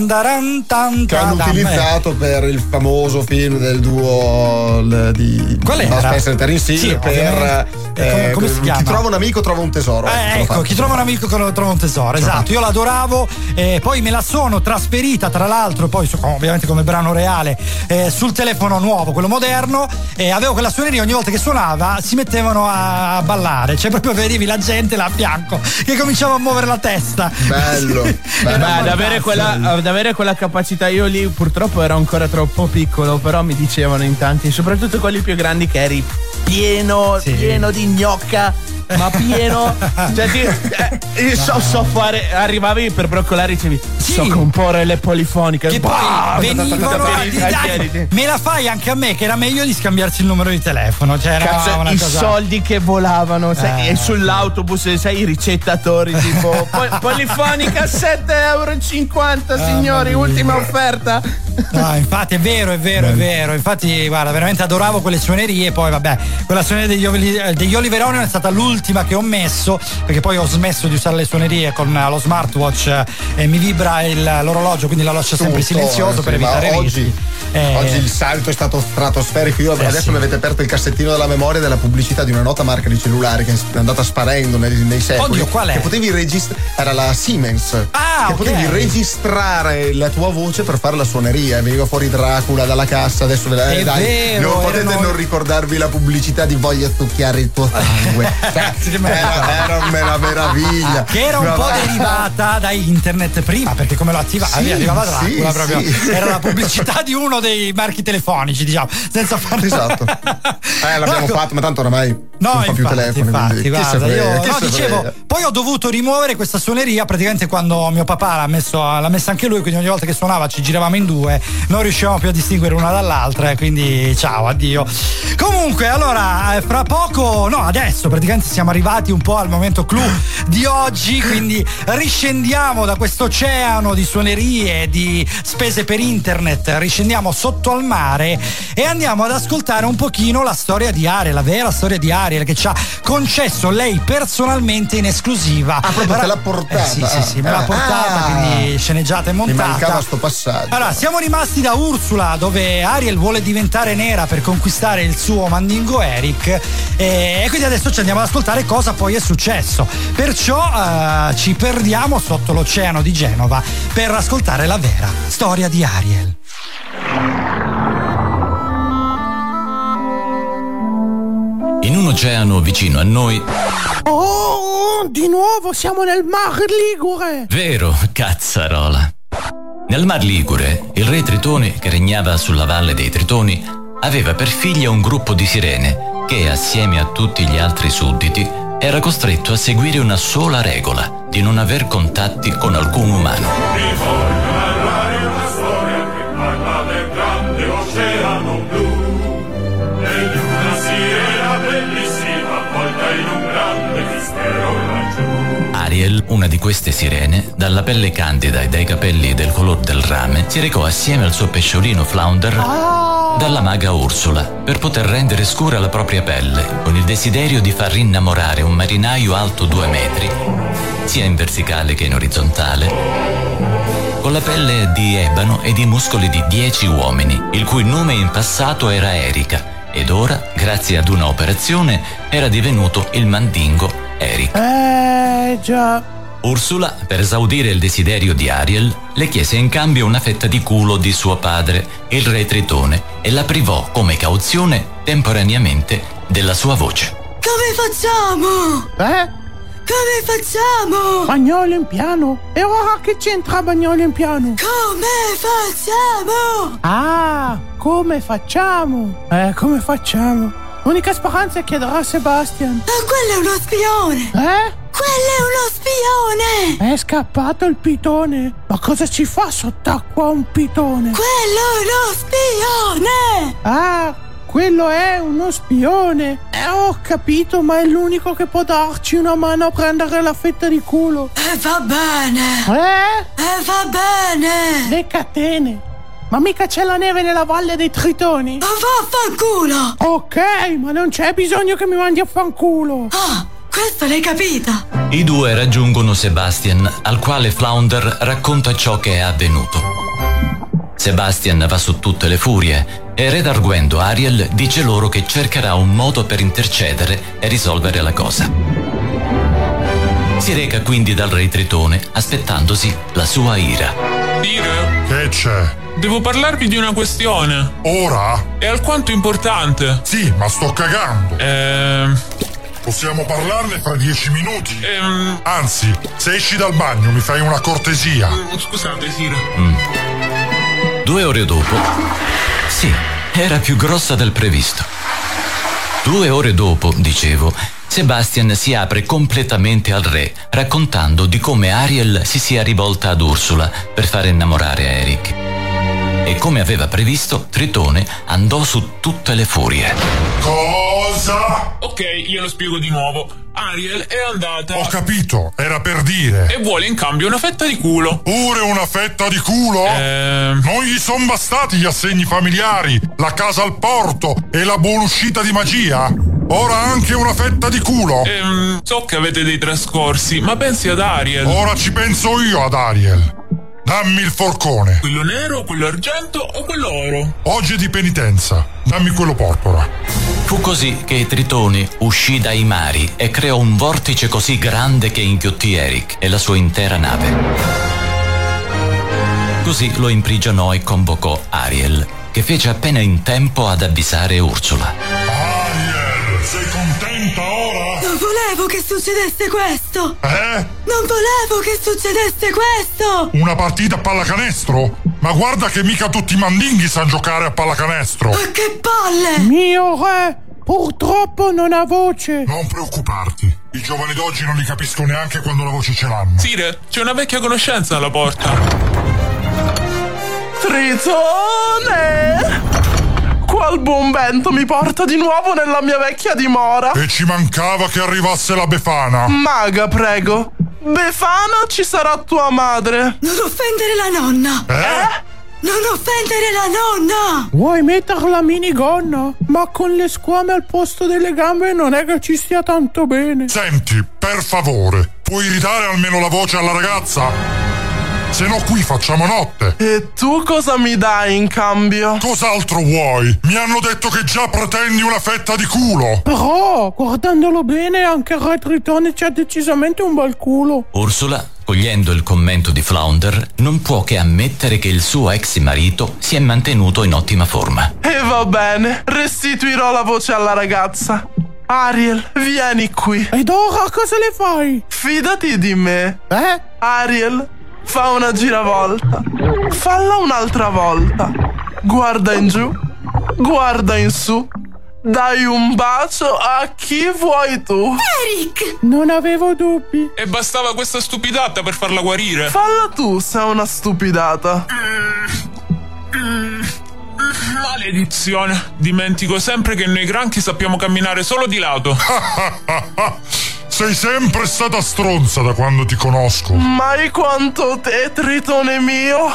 che hanno eh. utilizzato per il famoso film del duo di Qual Bud era? Spencer e Terence Hill Sì, per. Eh, come- come si chi chiama? trova un amico trova un tesoro Eh, Ecco, ecco, chi trova un amico trova un tesoro, esatto. Io l'adoravo, eh, poi me la sono trasferita, tra l'altro, poi ovviamente come brano reale, eh, sul telefono nuovo, quello moderno, e avevo quella suoneria, ogni volta che suonava si mettevano a, ballare, cioè proprio vedevi la gente là a fianco che cominciava a muovere la testa. bello, Eh, bello. beh, ad avere, quella, ad avere quella capacità io lì purtroppo ero ancora troppo piccolo, però mi dicevano in tanti, soprattutto quelli più grandi che eri pieno, Sì. pieno di gnocca ma pieno. Cioè, ti, eh, io so, so fare. Arrivavi per broccolare e dicevi, so comporre le polifoniche. Che poi Bah! venivano Tieni- dire, dai, me la fai anche a me che era meglio di scambiarsi il numero di telefono cioè Cazzo, i cosa soldi che volavano sai, Eh. e sull'autobus sai i ricettatori tipo "Pol- polifonica 7,50 euro signori ultima offerta No, infatti è vero, è vero, è vero. Infatti, guarda, veramente adoravo quelle suonerie. Poi, vabbè, quella suoneria degli, eh, degli Oliverone è stata l'ultima che ho messo, perché poi ho smesso di usare le suonerie con eh, lo smartwatch eh, e mi vibra il- l'orologio, quindi la lascio sempre Tutto, silenzioso per sì, ma evitare oggi, rischi. Eh, oggi il salto è stato stratosferico. Io Eh, adesso sì. mi avete aperto il cassettino della memoria della pubblicità di una nota marca di cellulare che è andata sparendo nei, nei secoli. Oddio, qual è? Che potevi registrare. Era la Siemens. Ah, che ok. potevi registrare la tua voce per fare la suoneria. Veniva fuori Dracula dalla cassa. Adesso ve la È dai, vero, non potete erano- non ricordarvi la pubblicità di Voglio succhiare il tuo sangue. Era, era una meraviglia. Che era un Ma po' va- derivata da internet prima, perché come lo attivavi Sì, arrivava Dracula sì, proprio. sì. Era la pubblicità di uno dei marchi telefonici, diciamo, senza fare Esatto. Eh, l'abbiamo Ecco. fatto, ma tanto oramai No, non fa più infatti, telefono. infatti, guarda, io no, dicevo, poi ho dovuto rimuovere questa suoneria praticamente quando mio papà l'ha, messo, l'ha messa anche lui, quindi ogni volta che suonava ci giravamo in due, non riuscivamo più a distinguere una dall'altra, e quindi ciao, addio. Comunque, allora, eh, fra poco, no, adesso praticamente siamo arrivati un po' al momento clou di oggi, quindi riscendiamo da questo oceano di suonerie, di spese per internet, riscendiamo sotto al mare e andiamo ad ascoltare un pochino la storia di Ariel, la vera storia di Ariel che ci ha concesso lei personalmente in esclusiva. Ah, proprio te l'ha portata. Eh, sì, sì, sì, me l'ha Ah. portata, quindi sceneggiata e Mi montata. mancava sto passaggio. Allora, siamo rimasti da Ursula, dove Ariel vuole diventare nera per conquistare il suo mandingo Eric. E quindi adesso ci andiamo ad ascoltare cosa poi è successo. Perciò eh, ci perdiamo sotto l'oceano di Genova per ascoltare la vera storia di Ariel. In un oceano vicino a noi, oh di nuovo siamo nel Mar Ligure vero, cazzarola. Nel Mar Ligure, il re Tritone, che regnava sulla valle dei Tritoni, aveva per figlia un gruppo di sirene che, assieme a tutti gli altri sudditi, era costretto a seguire una sola regola, di non aver contatti con alcun umano. Una di queste sirene, dalla pelle candida e dai capelli del color del rame, si recò assieme al suo pesciolino Flounder dalla maga Ursula per poter rendere scura la propria pelle, con il desiderio di far innamorare un marinaio alto due metri, sia in verticale che in orizzontale, con la pelle di ebano ed i muscoli di dieci uomini, il cui nome in passato era Erika, ed ora, grazie ad una operazione, era divenuto il mandingo Eric. eh già Ursula, per esaudire il desiderio di Ariel, le chiese in cambio una fetta di culo di suo padre, il re Tritone, e la privò come cauzione temporaneamente della sua voce. Come facciamo? eh Come facciamo? Bagnolo in piano e ora che c'entra Bagnolo in piano Come facciamo? ah come facciamo eh come facciamo l'unica speranza è chiedere a Sebastian Ma quello è uno spione! eh Quello è uno spione! È scappato il pitone! Ma cosa ci fa sott'acqua un pitone? Quello è uno spione! Ah, quello è uno spione! Eh, ho capito, ma è l'unico che può darci una mano a prendere la fetta di culo! E va bene! Eh? E va bene! Le catene! Ma mica c'è la neve nella valle dei Tritoni? Ma vaffanculo! Ok, ma non c'è bisogno che mi mandi a fanculo! Ah, questa l'hai capita! I due raggiungono Sebastian, al quale Flounder racconta ciò che è avvenuto. Sebastian va su tutte le furie e Re d'Arguendo Ariel dice loro che cercherà un modo per intercedere e risolvere la cosa. Si reca quindi dal re Tritone aspettandosi la sua ira. Dire? Che c'è? Devo parlarvi di una questione. Ora? È alquanto importante. Sì, ma sto cagando. Ehm. Possiamo parlarne fra dieci minuti? Ehm. Anzi, se esci dal bagno mi fai una cortesia. Scusate, Sire. Due ore dopo, sì, era più grossa del previsto. Due ore dopo, dicevo, Sebastian si apre completamente al re, raccontando di come Ariel si sia rivolta ad Ursula per far innamorare Eric. E come aveva previsto, Tritone andò su tutte le furie. Cosa? Ok, glielo spiego di nuovo. Ariel è andata. Ho capito, era per dire. E vuole in cambio una fetta di culo. Pure una fetta di culo? Ehm. Non gli sono bastati gli assegni familiari, la casa al porto e la buonuscita di magia? Ora anche una fetta di culo? Ehm, so che avete dei trascorsi, ma pensi ad Ariel. Ora ci penso io ad Ariel. Dammi il forcone. Quello nero, quello argento o quello oro? Oggi è di penitenza. Dammi quello porpora. Fu così che Tritone uscì dai mari e creò un vortice così grande che inghiottì Eric e la sua intera nave. Così lo imprigionò e convocò Ariel, che fece appena in tempo ad avvisare Ursula. Ariel, sei? Non volevo che succedesse questo! Eh? Non volevo che succedesse questo! Una partita a pallacanestro? Ma guarda che mica tutti i mandinghi sanno giocare a pallacanestro. Ma che palle! Mio re, purtroppo non ha voce. Non preoccuparti. I giovani d'oggi non li capisco neanche quando la voce ce l'hanno. Sire, c'è una vecchia conoscenza alla porta. Tritone! Qual buon vento mi porta di nuovo nella mia vecchia dimora? E ci mancava che arrivasse la Befana. Maga, prego. Befana ci sarà tua madre. Non offendere la nonna! Eh? Non offendere la nonna! Vuoi mettere la minigonna? Ma con le squame al posto delle gambe non è che ci stia tanto bene. Senti, per favore, puoi ridare almeno la voce alla ragazza? Se no qui facciamo notte. E tu cosa mi dai in cambio? Cos'altro vuoi? Mi hanno detto che già pretendi una fetta di culo. Però, guardandolo bene, anche il re Tritone c'ha decisamente un bel culo. Ursula, cogliendo il commento di Flounder, non può che ammettere che il suo ex marito si è mantenuto in ottima forma. E va bene, restituirò la voce alla ragazza. Ariel, vieni qui. Ed ora cosa le fai? Fidati di me. Eh? Ariel, fa una giravolta. Falla un'altra volta. Guarda in giù, guarda in su. Dai un bacio a chi vuoi tu. Eric! Non avevo dubbi. E bastava questa stupidata per farla guarire. Falla tu, sei una stupidata. Maledizione. Dimentico sempre che noi granchi sappiamo camminare solo di lato. Sei sempre stata stronza da quando ti conosco. Mai quanto te, Tritone mio.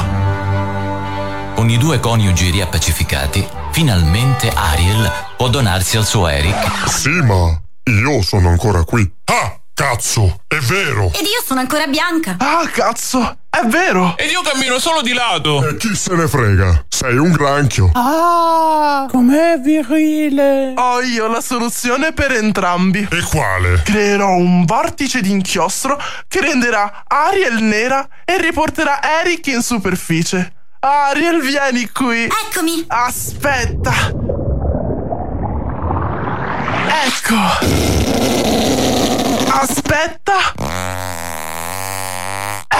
Con i due coniugi riappacificati, finalmente Ariel può donarsi al suo Eric. Sì, ma io sono ancora qui. Ah, cazzo, è vero. Ed io sono ancora bianca. Ah, cazzo, è vero. Ed io cammino solo di lato. E chi se ne frega? Sei un granchio. Ah, com'è virile. Ho io la soluzione per entrambi. E quale? Creerò un vortice di inchiostro che renderà Ariel nera e riporterà Eric in superficie. Ariel, vieni qui. Eccomi. Aspetta. Ecco. Aspetta.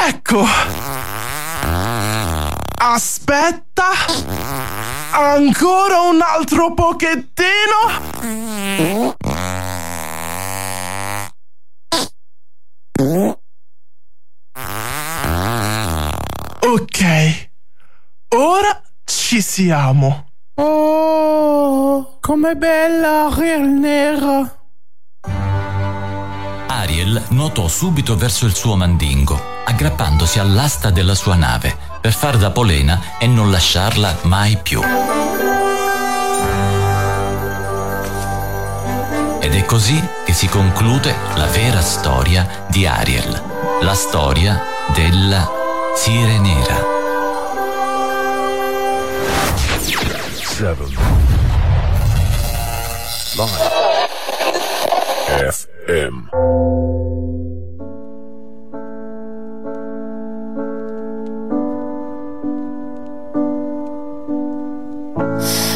Ecco. Aspetta. Ancora un altro pochettino. Ok. Ora ci siamo. Oh, com'è bella Ariel nera. Ariel nuotò subito verso il suo mandingo, aggrappandosi all'asta della sua nave per far da polena e non lasciarla mai più. Ed è così che si conclude la vera storia di Ariel, la storia della Sire Nera. 7 Live FM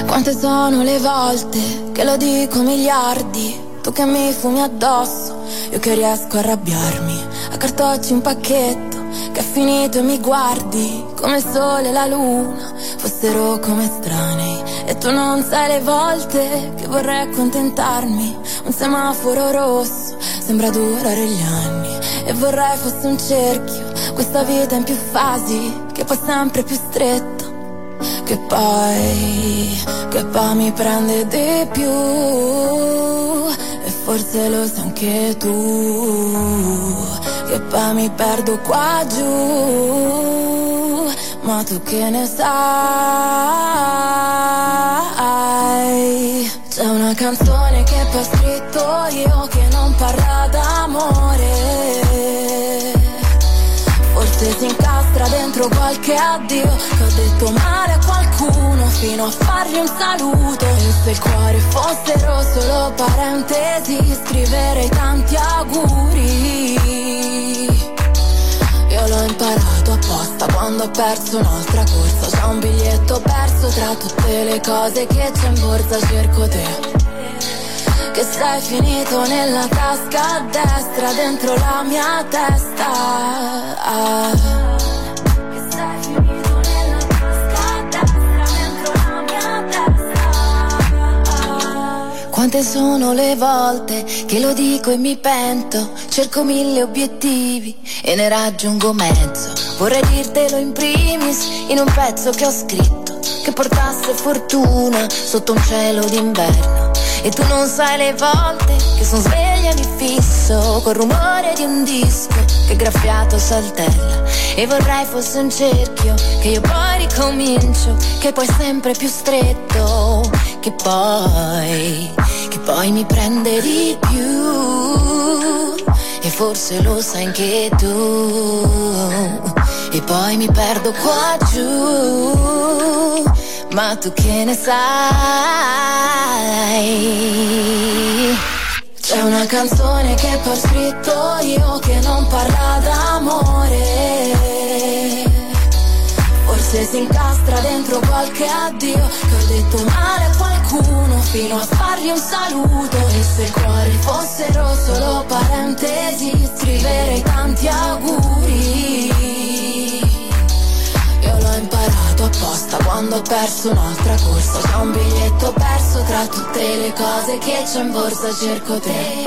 Quante sono le volte che lo dico miliardi? Tu che mi fumi addosso Io che riesco a arrabbiarmi. A cartocci un pacchetto Che è finito e mi guardi Come il sole e la luna Fossero come estranei E tu non sai le volte che vorrei accontentarmi. Un semaforo rosso sembra durare gli anni. E vorrei fosse un cerchio, questa vita in più fasi, che poi sempre più stretta. Che poi, che poi mi prende di più. E forse lo sai anche tu. Che poi mi perdo qua giù. Ma tu che ne sai? C'è una canzone che poi ho scritto io che non parla d'amore. Forse si incastra dentro qualche addio Che ho detto male a qualcuno Fino a fargli un saluto. E se il cuore fossero solo parentesi Scriverei tanti auguri. Io l'ho imparato apposta quando ho perso un'altra corsa. C'è un biglietto perso tra tutte le cose che c'è in borsa Cerco te. Che sei finito nella tasca a destra dentro la mia testa. Che Quante sono le volte che lo dico e mi pento, cerco mille obiettivi e ne raggiungo mezzo. Vorrei dirtelo in primis in un pezzo che ho scritto, che portasse fortuna sotto un cielo d'inverno. E tu non sai le volte che sono sveglia mi fisso Col rumore di un disco che graffiato saltella. E vorrei fosse un cerchio che io poi ricomincio Che poi è sempre più stretto Che poi, che poi mi prende di più. E forse lo sai anche tu. E poi mi perdo qua giù ma tu che ne sai? C'è una canzone che poi ho scritto io che non parla d'amore. Forse si incastra dentro qualche addio Che ho detto male a qualcuno Fino a fargli un saluto E se il cuore fossero solo parentesi Scriverei tanti auguri apposta quando ho perso un'altra corsa. C'è un biglietto perso tra tutte le cose che c'è in borsa Cerco te.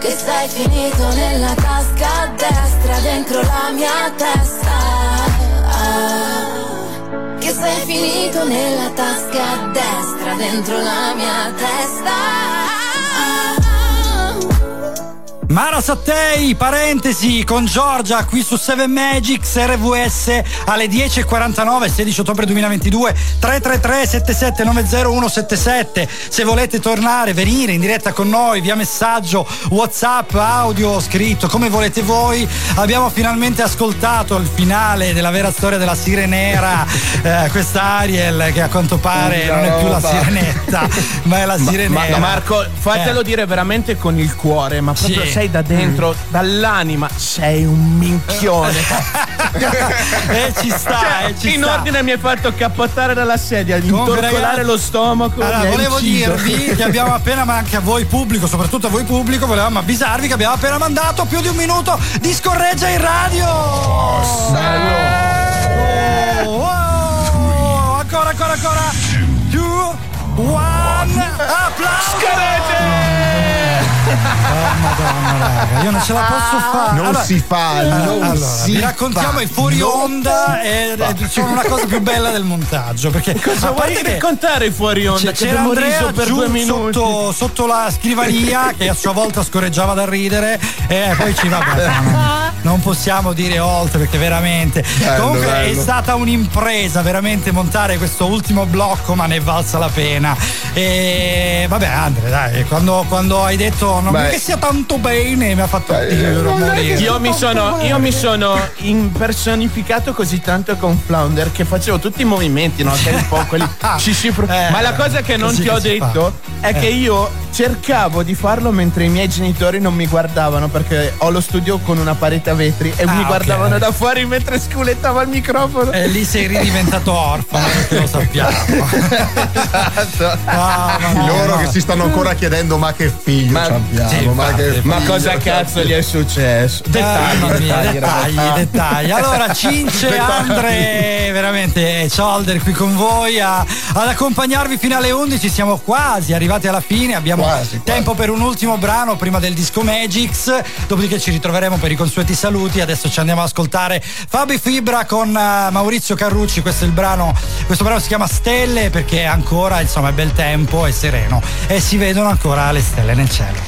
Che sei finito nella tasca a destra Dentro la mia testa. Che sei finito nella tasca a destra Dentro la mia testa Mara Sattei, parentesi, con Giorgia qui su 7 Magics RVS alle 10.49, 16 ottobre 2022, 333 7790 177. Se volete tornare, venire in diretta con noi via messaggio, WhatsApp, audio, scritto, come volete voi. Abbiamo finalmente ascoltato il finale della vera storia della sirenera, eh, questa Ariel che a quanto pare non è più la sirenetta, ma è la Ma- sirenera. Ma, Marco, fatelo Eh. dire veramente con il cuore, ma proprio Sì. sei da dentro, dall'anima, sei un minchione. Eh, ci sta, eh, ci In sta. ordine mi hai fatto cappottare dalla sedia, intorcolare lo stomaco. Allora, volevo ucciso. dirvi che abbiamo appena, ma anche a voi pubblico, soprattutto a voi pubblico, volevamo avvisarvi che abbiamo appena mandato più di un minuto di scorreggia in radio! Oh, oh, ancora, ancora, ancora! Two, one, applauso! Oh madonna raga, io non ce la posso fare. Non si fa, non allora, si vi raccontiamo fa, i fuori non onda e sono una cosa più bella del montaggio. Perché Cosa a vuoi raccontare fuori onda? c'è- c'era Andrea riso per due minuti. Sotto, sotto la scrivania che a sua volta scorreggiava da ridere e poi ci va bene, no, non possiamo dire oltre perché veramente Bello, comunque è bello. stata un'impresa veramente montare questo ultimo blocco ma ne è valsa la pena e vabbè Andre dai quando, quando hai detto non Beh. che sia tanto bene mi ha fatto morire Io mi, sono, io mi sono impersonificato così tanto con Flounder che facevo tutti i movimenti, no? Che un po' quelli ci si pro- Ma la cosa che non così ti ho si fa. detto è Eh. che io cercavo di farlo mentre i miei genitori non mi guardavano perché ho lo studio con una parete a vetri e Ah, mi guardavano da fuori mentre sculettavo il microfono. E lì sei ridiventato orfano, perché lo sappiamo. Ah, Loro no. che si stanno ancora chiedendo ma che figlio Ma- abbiamo, sì, ma, infatti, che ma figlio cosa cazzo gli è successo? Dettagli, mamma mia, dettagli, ragazzi. dettagli. Allora, Cince, Dettagli. Andre, veramente e Solder qui con voi a- ad accompagnarvi fino alle 11. Siamo quasi arrivati alla fine. Abbiamo Quasi, tempo per un ultimo brano prima del disco Magix. Dopodiché ci ritroveremo per i consueti saluti. Adesso ci andiamo ad ascoltare Fabi Fibra con eh, Maurizio Carrucci. Questo è il brano. Questo brano si chiama Stelle perché ancora insomma è bel tempo, è sereno e si vedono ancora le stelle nel cielo.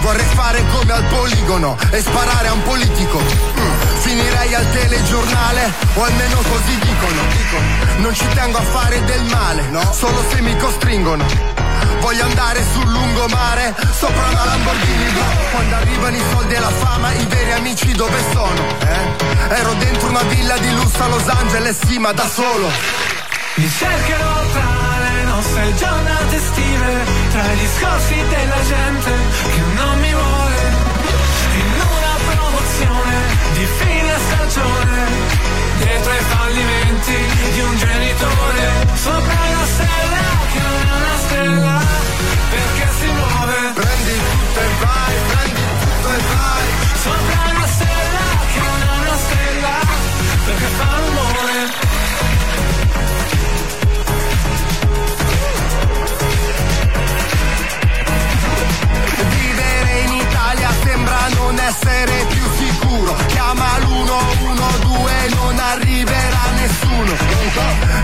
Vorrei fare come al poligono e sparare a un politico. Mm, Finirei al telegiornale, o almeno così dicono. Non ci tengo a fare del male, solo se mi costringono. Voglio andare sul lungomare, sopra una Lamborghini blu. Quando arrivano i soldi e la fama, i veri amici dove sono? Eh? Ero dentro una villa di lusso a Los Angeles, sì, ma da solo. Mi cercherò tra le nostre giornate estive, tra i discorsi della gente che non mi vuole, in una promozione di fine stagione, dietro ai fallimenti di un genitore, sopra una stella che non è una stella, Sopra una stella che non è una stella, perché fa rumore. Vivere in Italia sembra non essere più sicuro. Chiama l'112, non arriverà nessuno.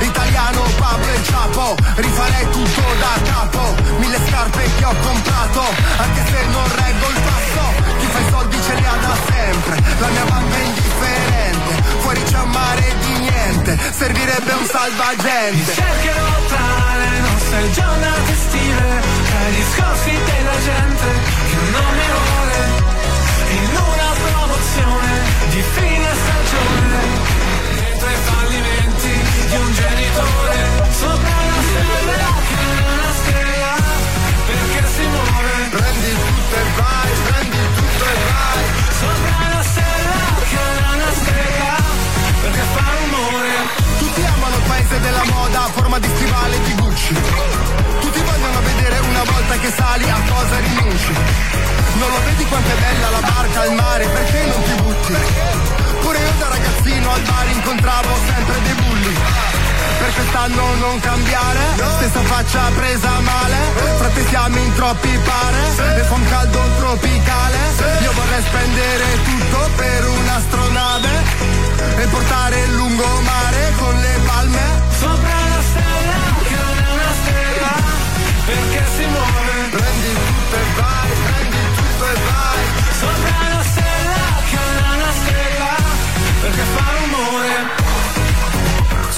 Italiano Pablo e Ciapo, rifarei tutto da capo. Mille scarpe che ho comprato, anche se non reggo il passo. Chi fa i soldi ce li ha da sempre, la mia banda è indifferente. Fuori c'è un mare di niente, servirebbe un salvagente. Cercherò tra le nostre giornate estive, tra i discorsi della gente che non mi vuole, in una promozione di fine genitore, sopra una stella che non è una stella, perché si muove. Prendi tutto e vai, prendi tutto e vai. Sopra una stella che non è una stella, perché fa rumore. Tutti amano il paese della moda a forma di stivale di Gucci. Tutti vogliono vedere una volta che sali a cosa rinunci. Non lo vedi quanto è bella la barca al mare, perché non ti butti? Pure io da ragazzino al bar incontravo sempre dei bulli. Per quest'anno non cambiare, stessa faccia presa male. Frate siamo in troppi pare, e fa un caldo tropicale. Io vorrei spendere tutto per un'astronave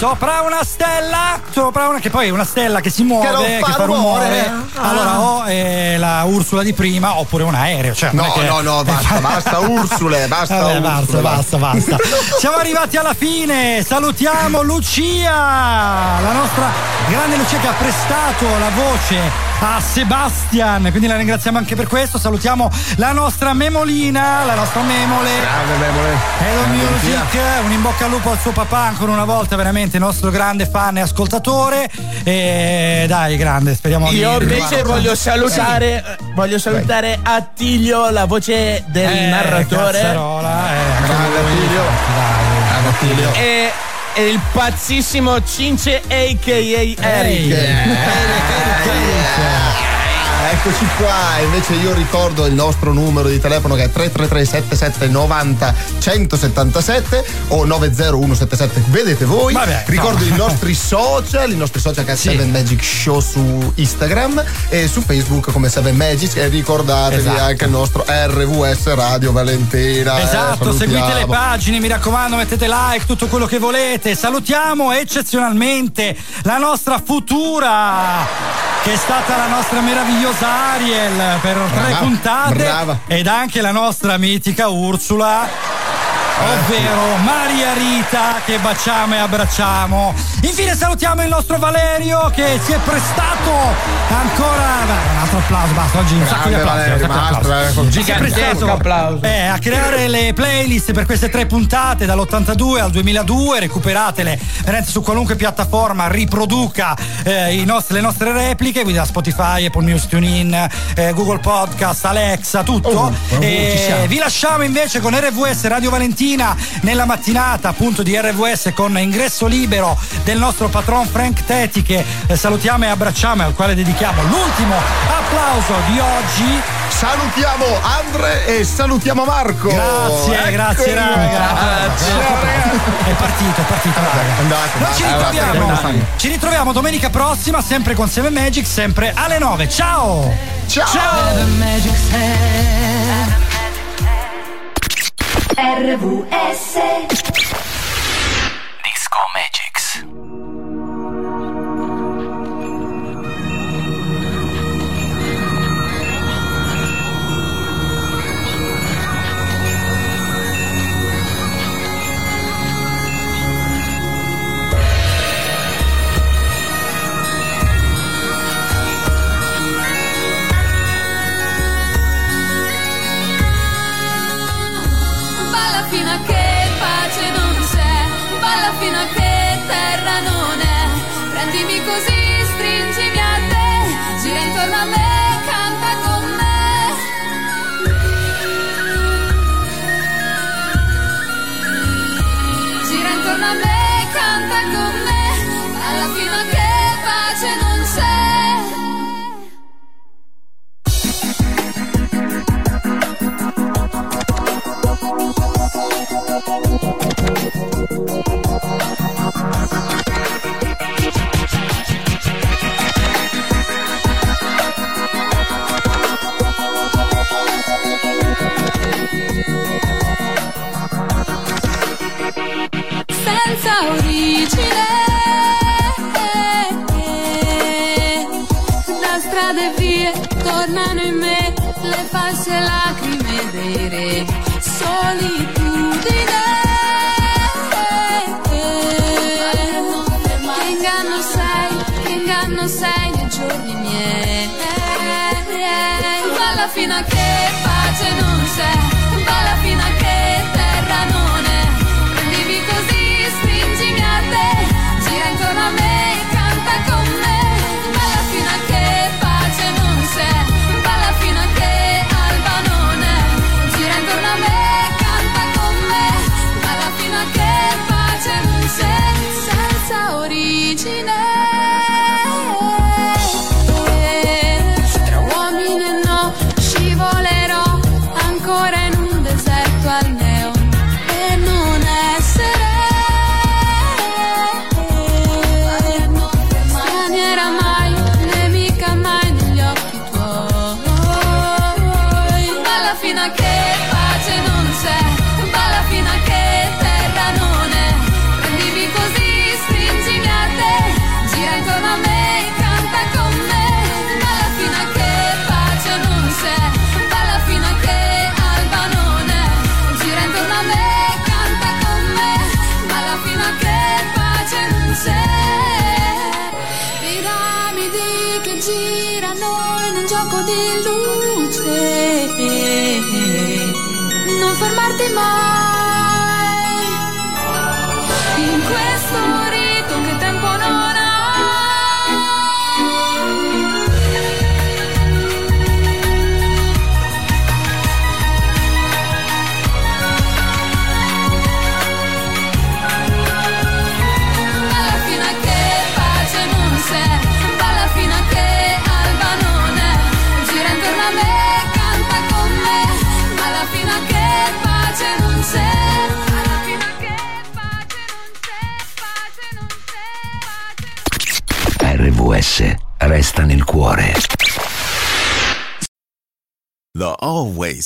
Sopra una stella, sopra una che poi è una stella che si muove, Che non che fa fa rumore. Ah. Allora o è la Ursula di prima oppure un aereo. Cioè, No, che- no, no, basta, basta Ursule, basta Vabbè, Ursule, basta, basta, basta. Siamo arrivati alla fine. Salutiamo Lucia, la nostra grande Lucia che ha prestato la voce a Sebastian. Quindi la ringraziamo anche per questo. Salutiamo la nostra Memolina, la nostra Memole. Grande Memole. Hello Grande Music, un in bocca al lupo al suo papà ancora una volta, veramente nostro grande fan e ascoltatore. E dai, grande, speriamo di Io invece voglio salutare, voglio salutare Attilio, la voce del Eh, narratore. cazzarola, eh, Grande Attilio. Grande Attilio. E, e il pazzissimo Cince a.k.a. Eric. Eccoci qua, invece io ricordo il nostro numero di telefono che è 333 77 90 177 o 90177, vedete voi. Vabbè, ricordo no. i nostri social, i nostri social che è Sì. 7 Magic Show su Instagram e su Facebook come 7 Magic e ricordatevi Esatto. anche il nostro RVS Radio Valentina. eh, Esatto, salutiamo. seguite le pagine, mi raccomando, mettete like, tutto quello che volete. Salutiamo eccezionalmente la nostra futura, che è stata la nostra meravigliosa Ariel per tre Brava, puntate. brava. Ed anche la nostra mitica Ursula. Ovvero Maria Rita che baciamo e abbracciamo. Infine salutiamo il nostro Valerio che si è prestato ancora Dai, un altro applauso, basta, oggi un sacco di applausi. Valerio. Valerio, Si è gigantesco prestato, applauso. eh, a creare le playlist per queste tre puntate dall'82 al 2002, recuperatele veramente su qualunque piattaforma, riproduca eh, i nostri- le nostre repliche, quindi da Spotify, Apple News, TuneIn, eh, Google Podcast, Alexa, tutto. Oh, E ci siamo. vi lasciamo invece con RVS Radio Valentina nella mattinata appunto di RVS con ingresso libero del nostro patron Frank Tetti che eh, salutiamo e abbracciamo e al quale dedichiamo l'ultimo applauso di oggi. Salutiamo Andre e salutiamo Marco. Grazie, Eccoli grazie raga. Ciao, ragazzi. È partito, è partito raga. Andate, Noi ci ritroviamo, ci ritroviamo domenica prossima sempre con 7 Magic, sempre alle 9. Ciao! Ciao! RVS Disco Magics.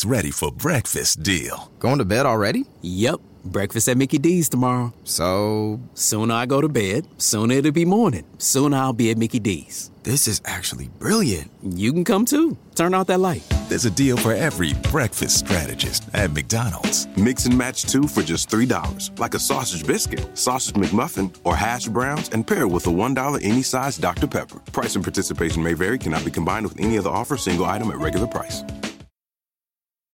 Always ready for breakfast deal. Going to bed already? Yep. Breakfast at Mickey D's tomorrow. So, sooner I go to bed, sooner it'll be morning. Sooner I'll be at Mickey D's. This is actually brilliant. You can come too. Turn out that light. There's a deal for every breakfast strategist at McDonald's. Mix and match two for just $3, like a sausage biscuit, sausage McMuffin, or hash browns, and pair with a $1 any size Dr. Pepper. Price and participation may vary, cannot be combined with any other offer, single item at regular price.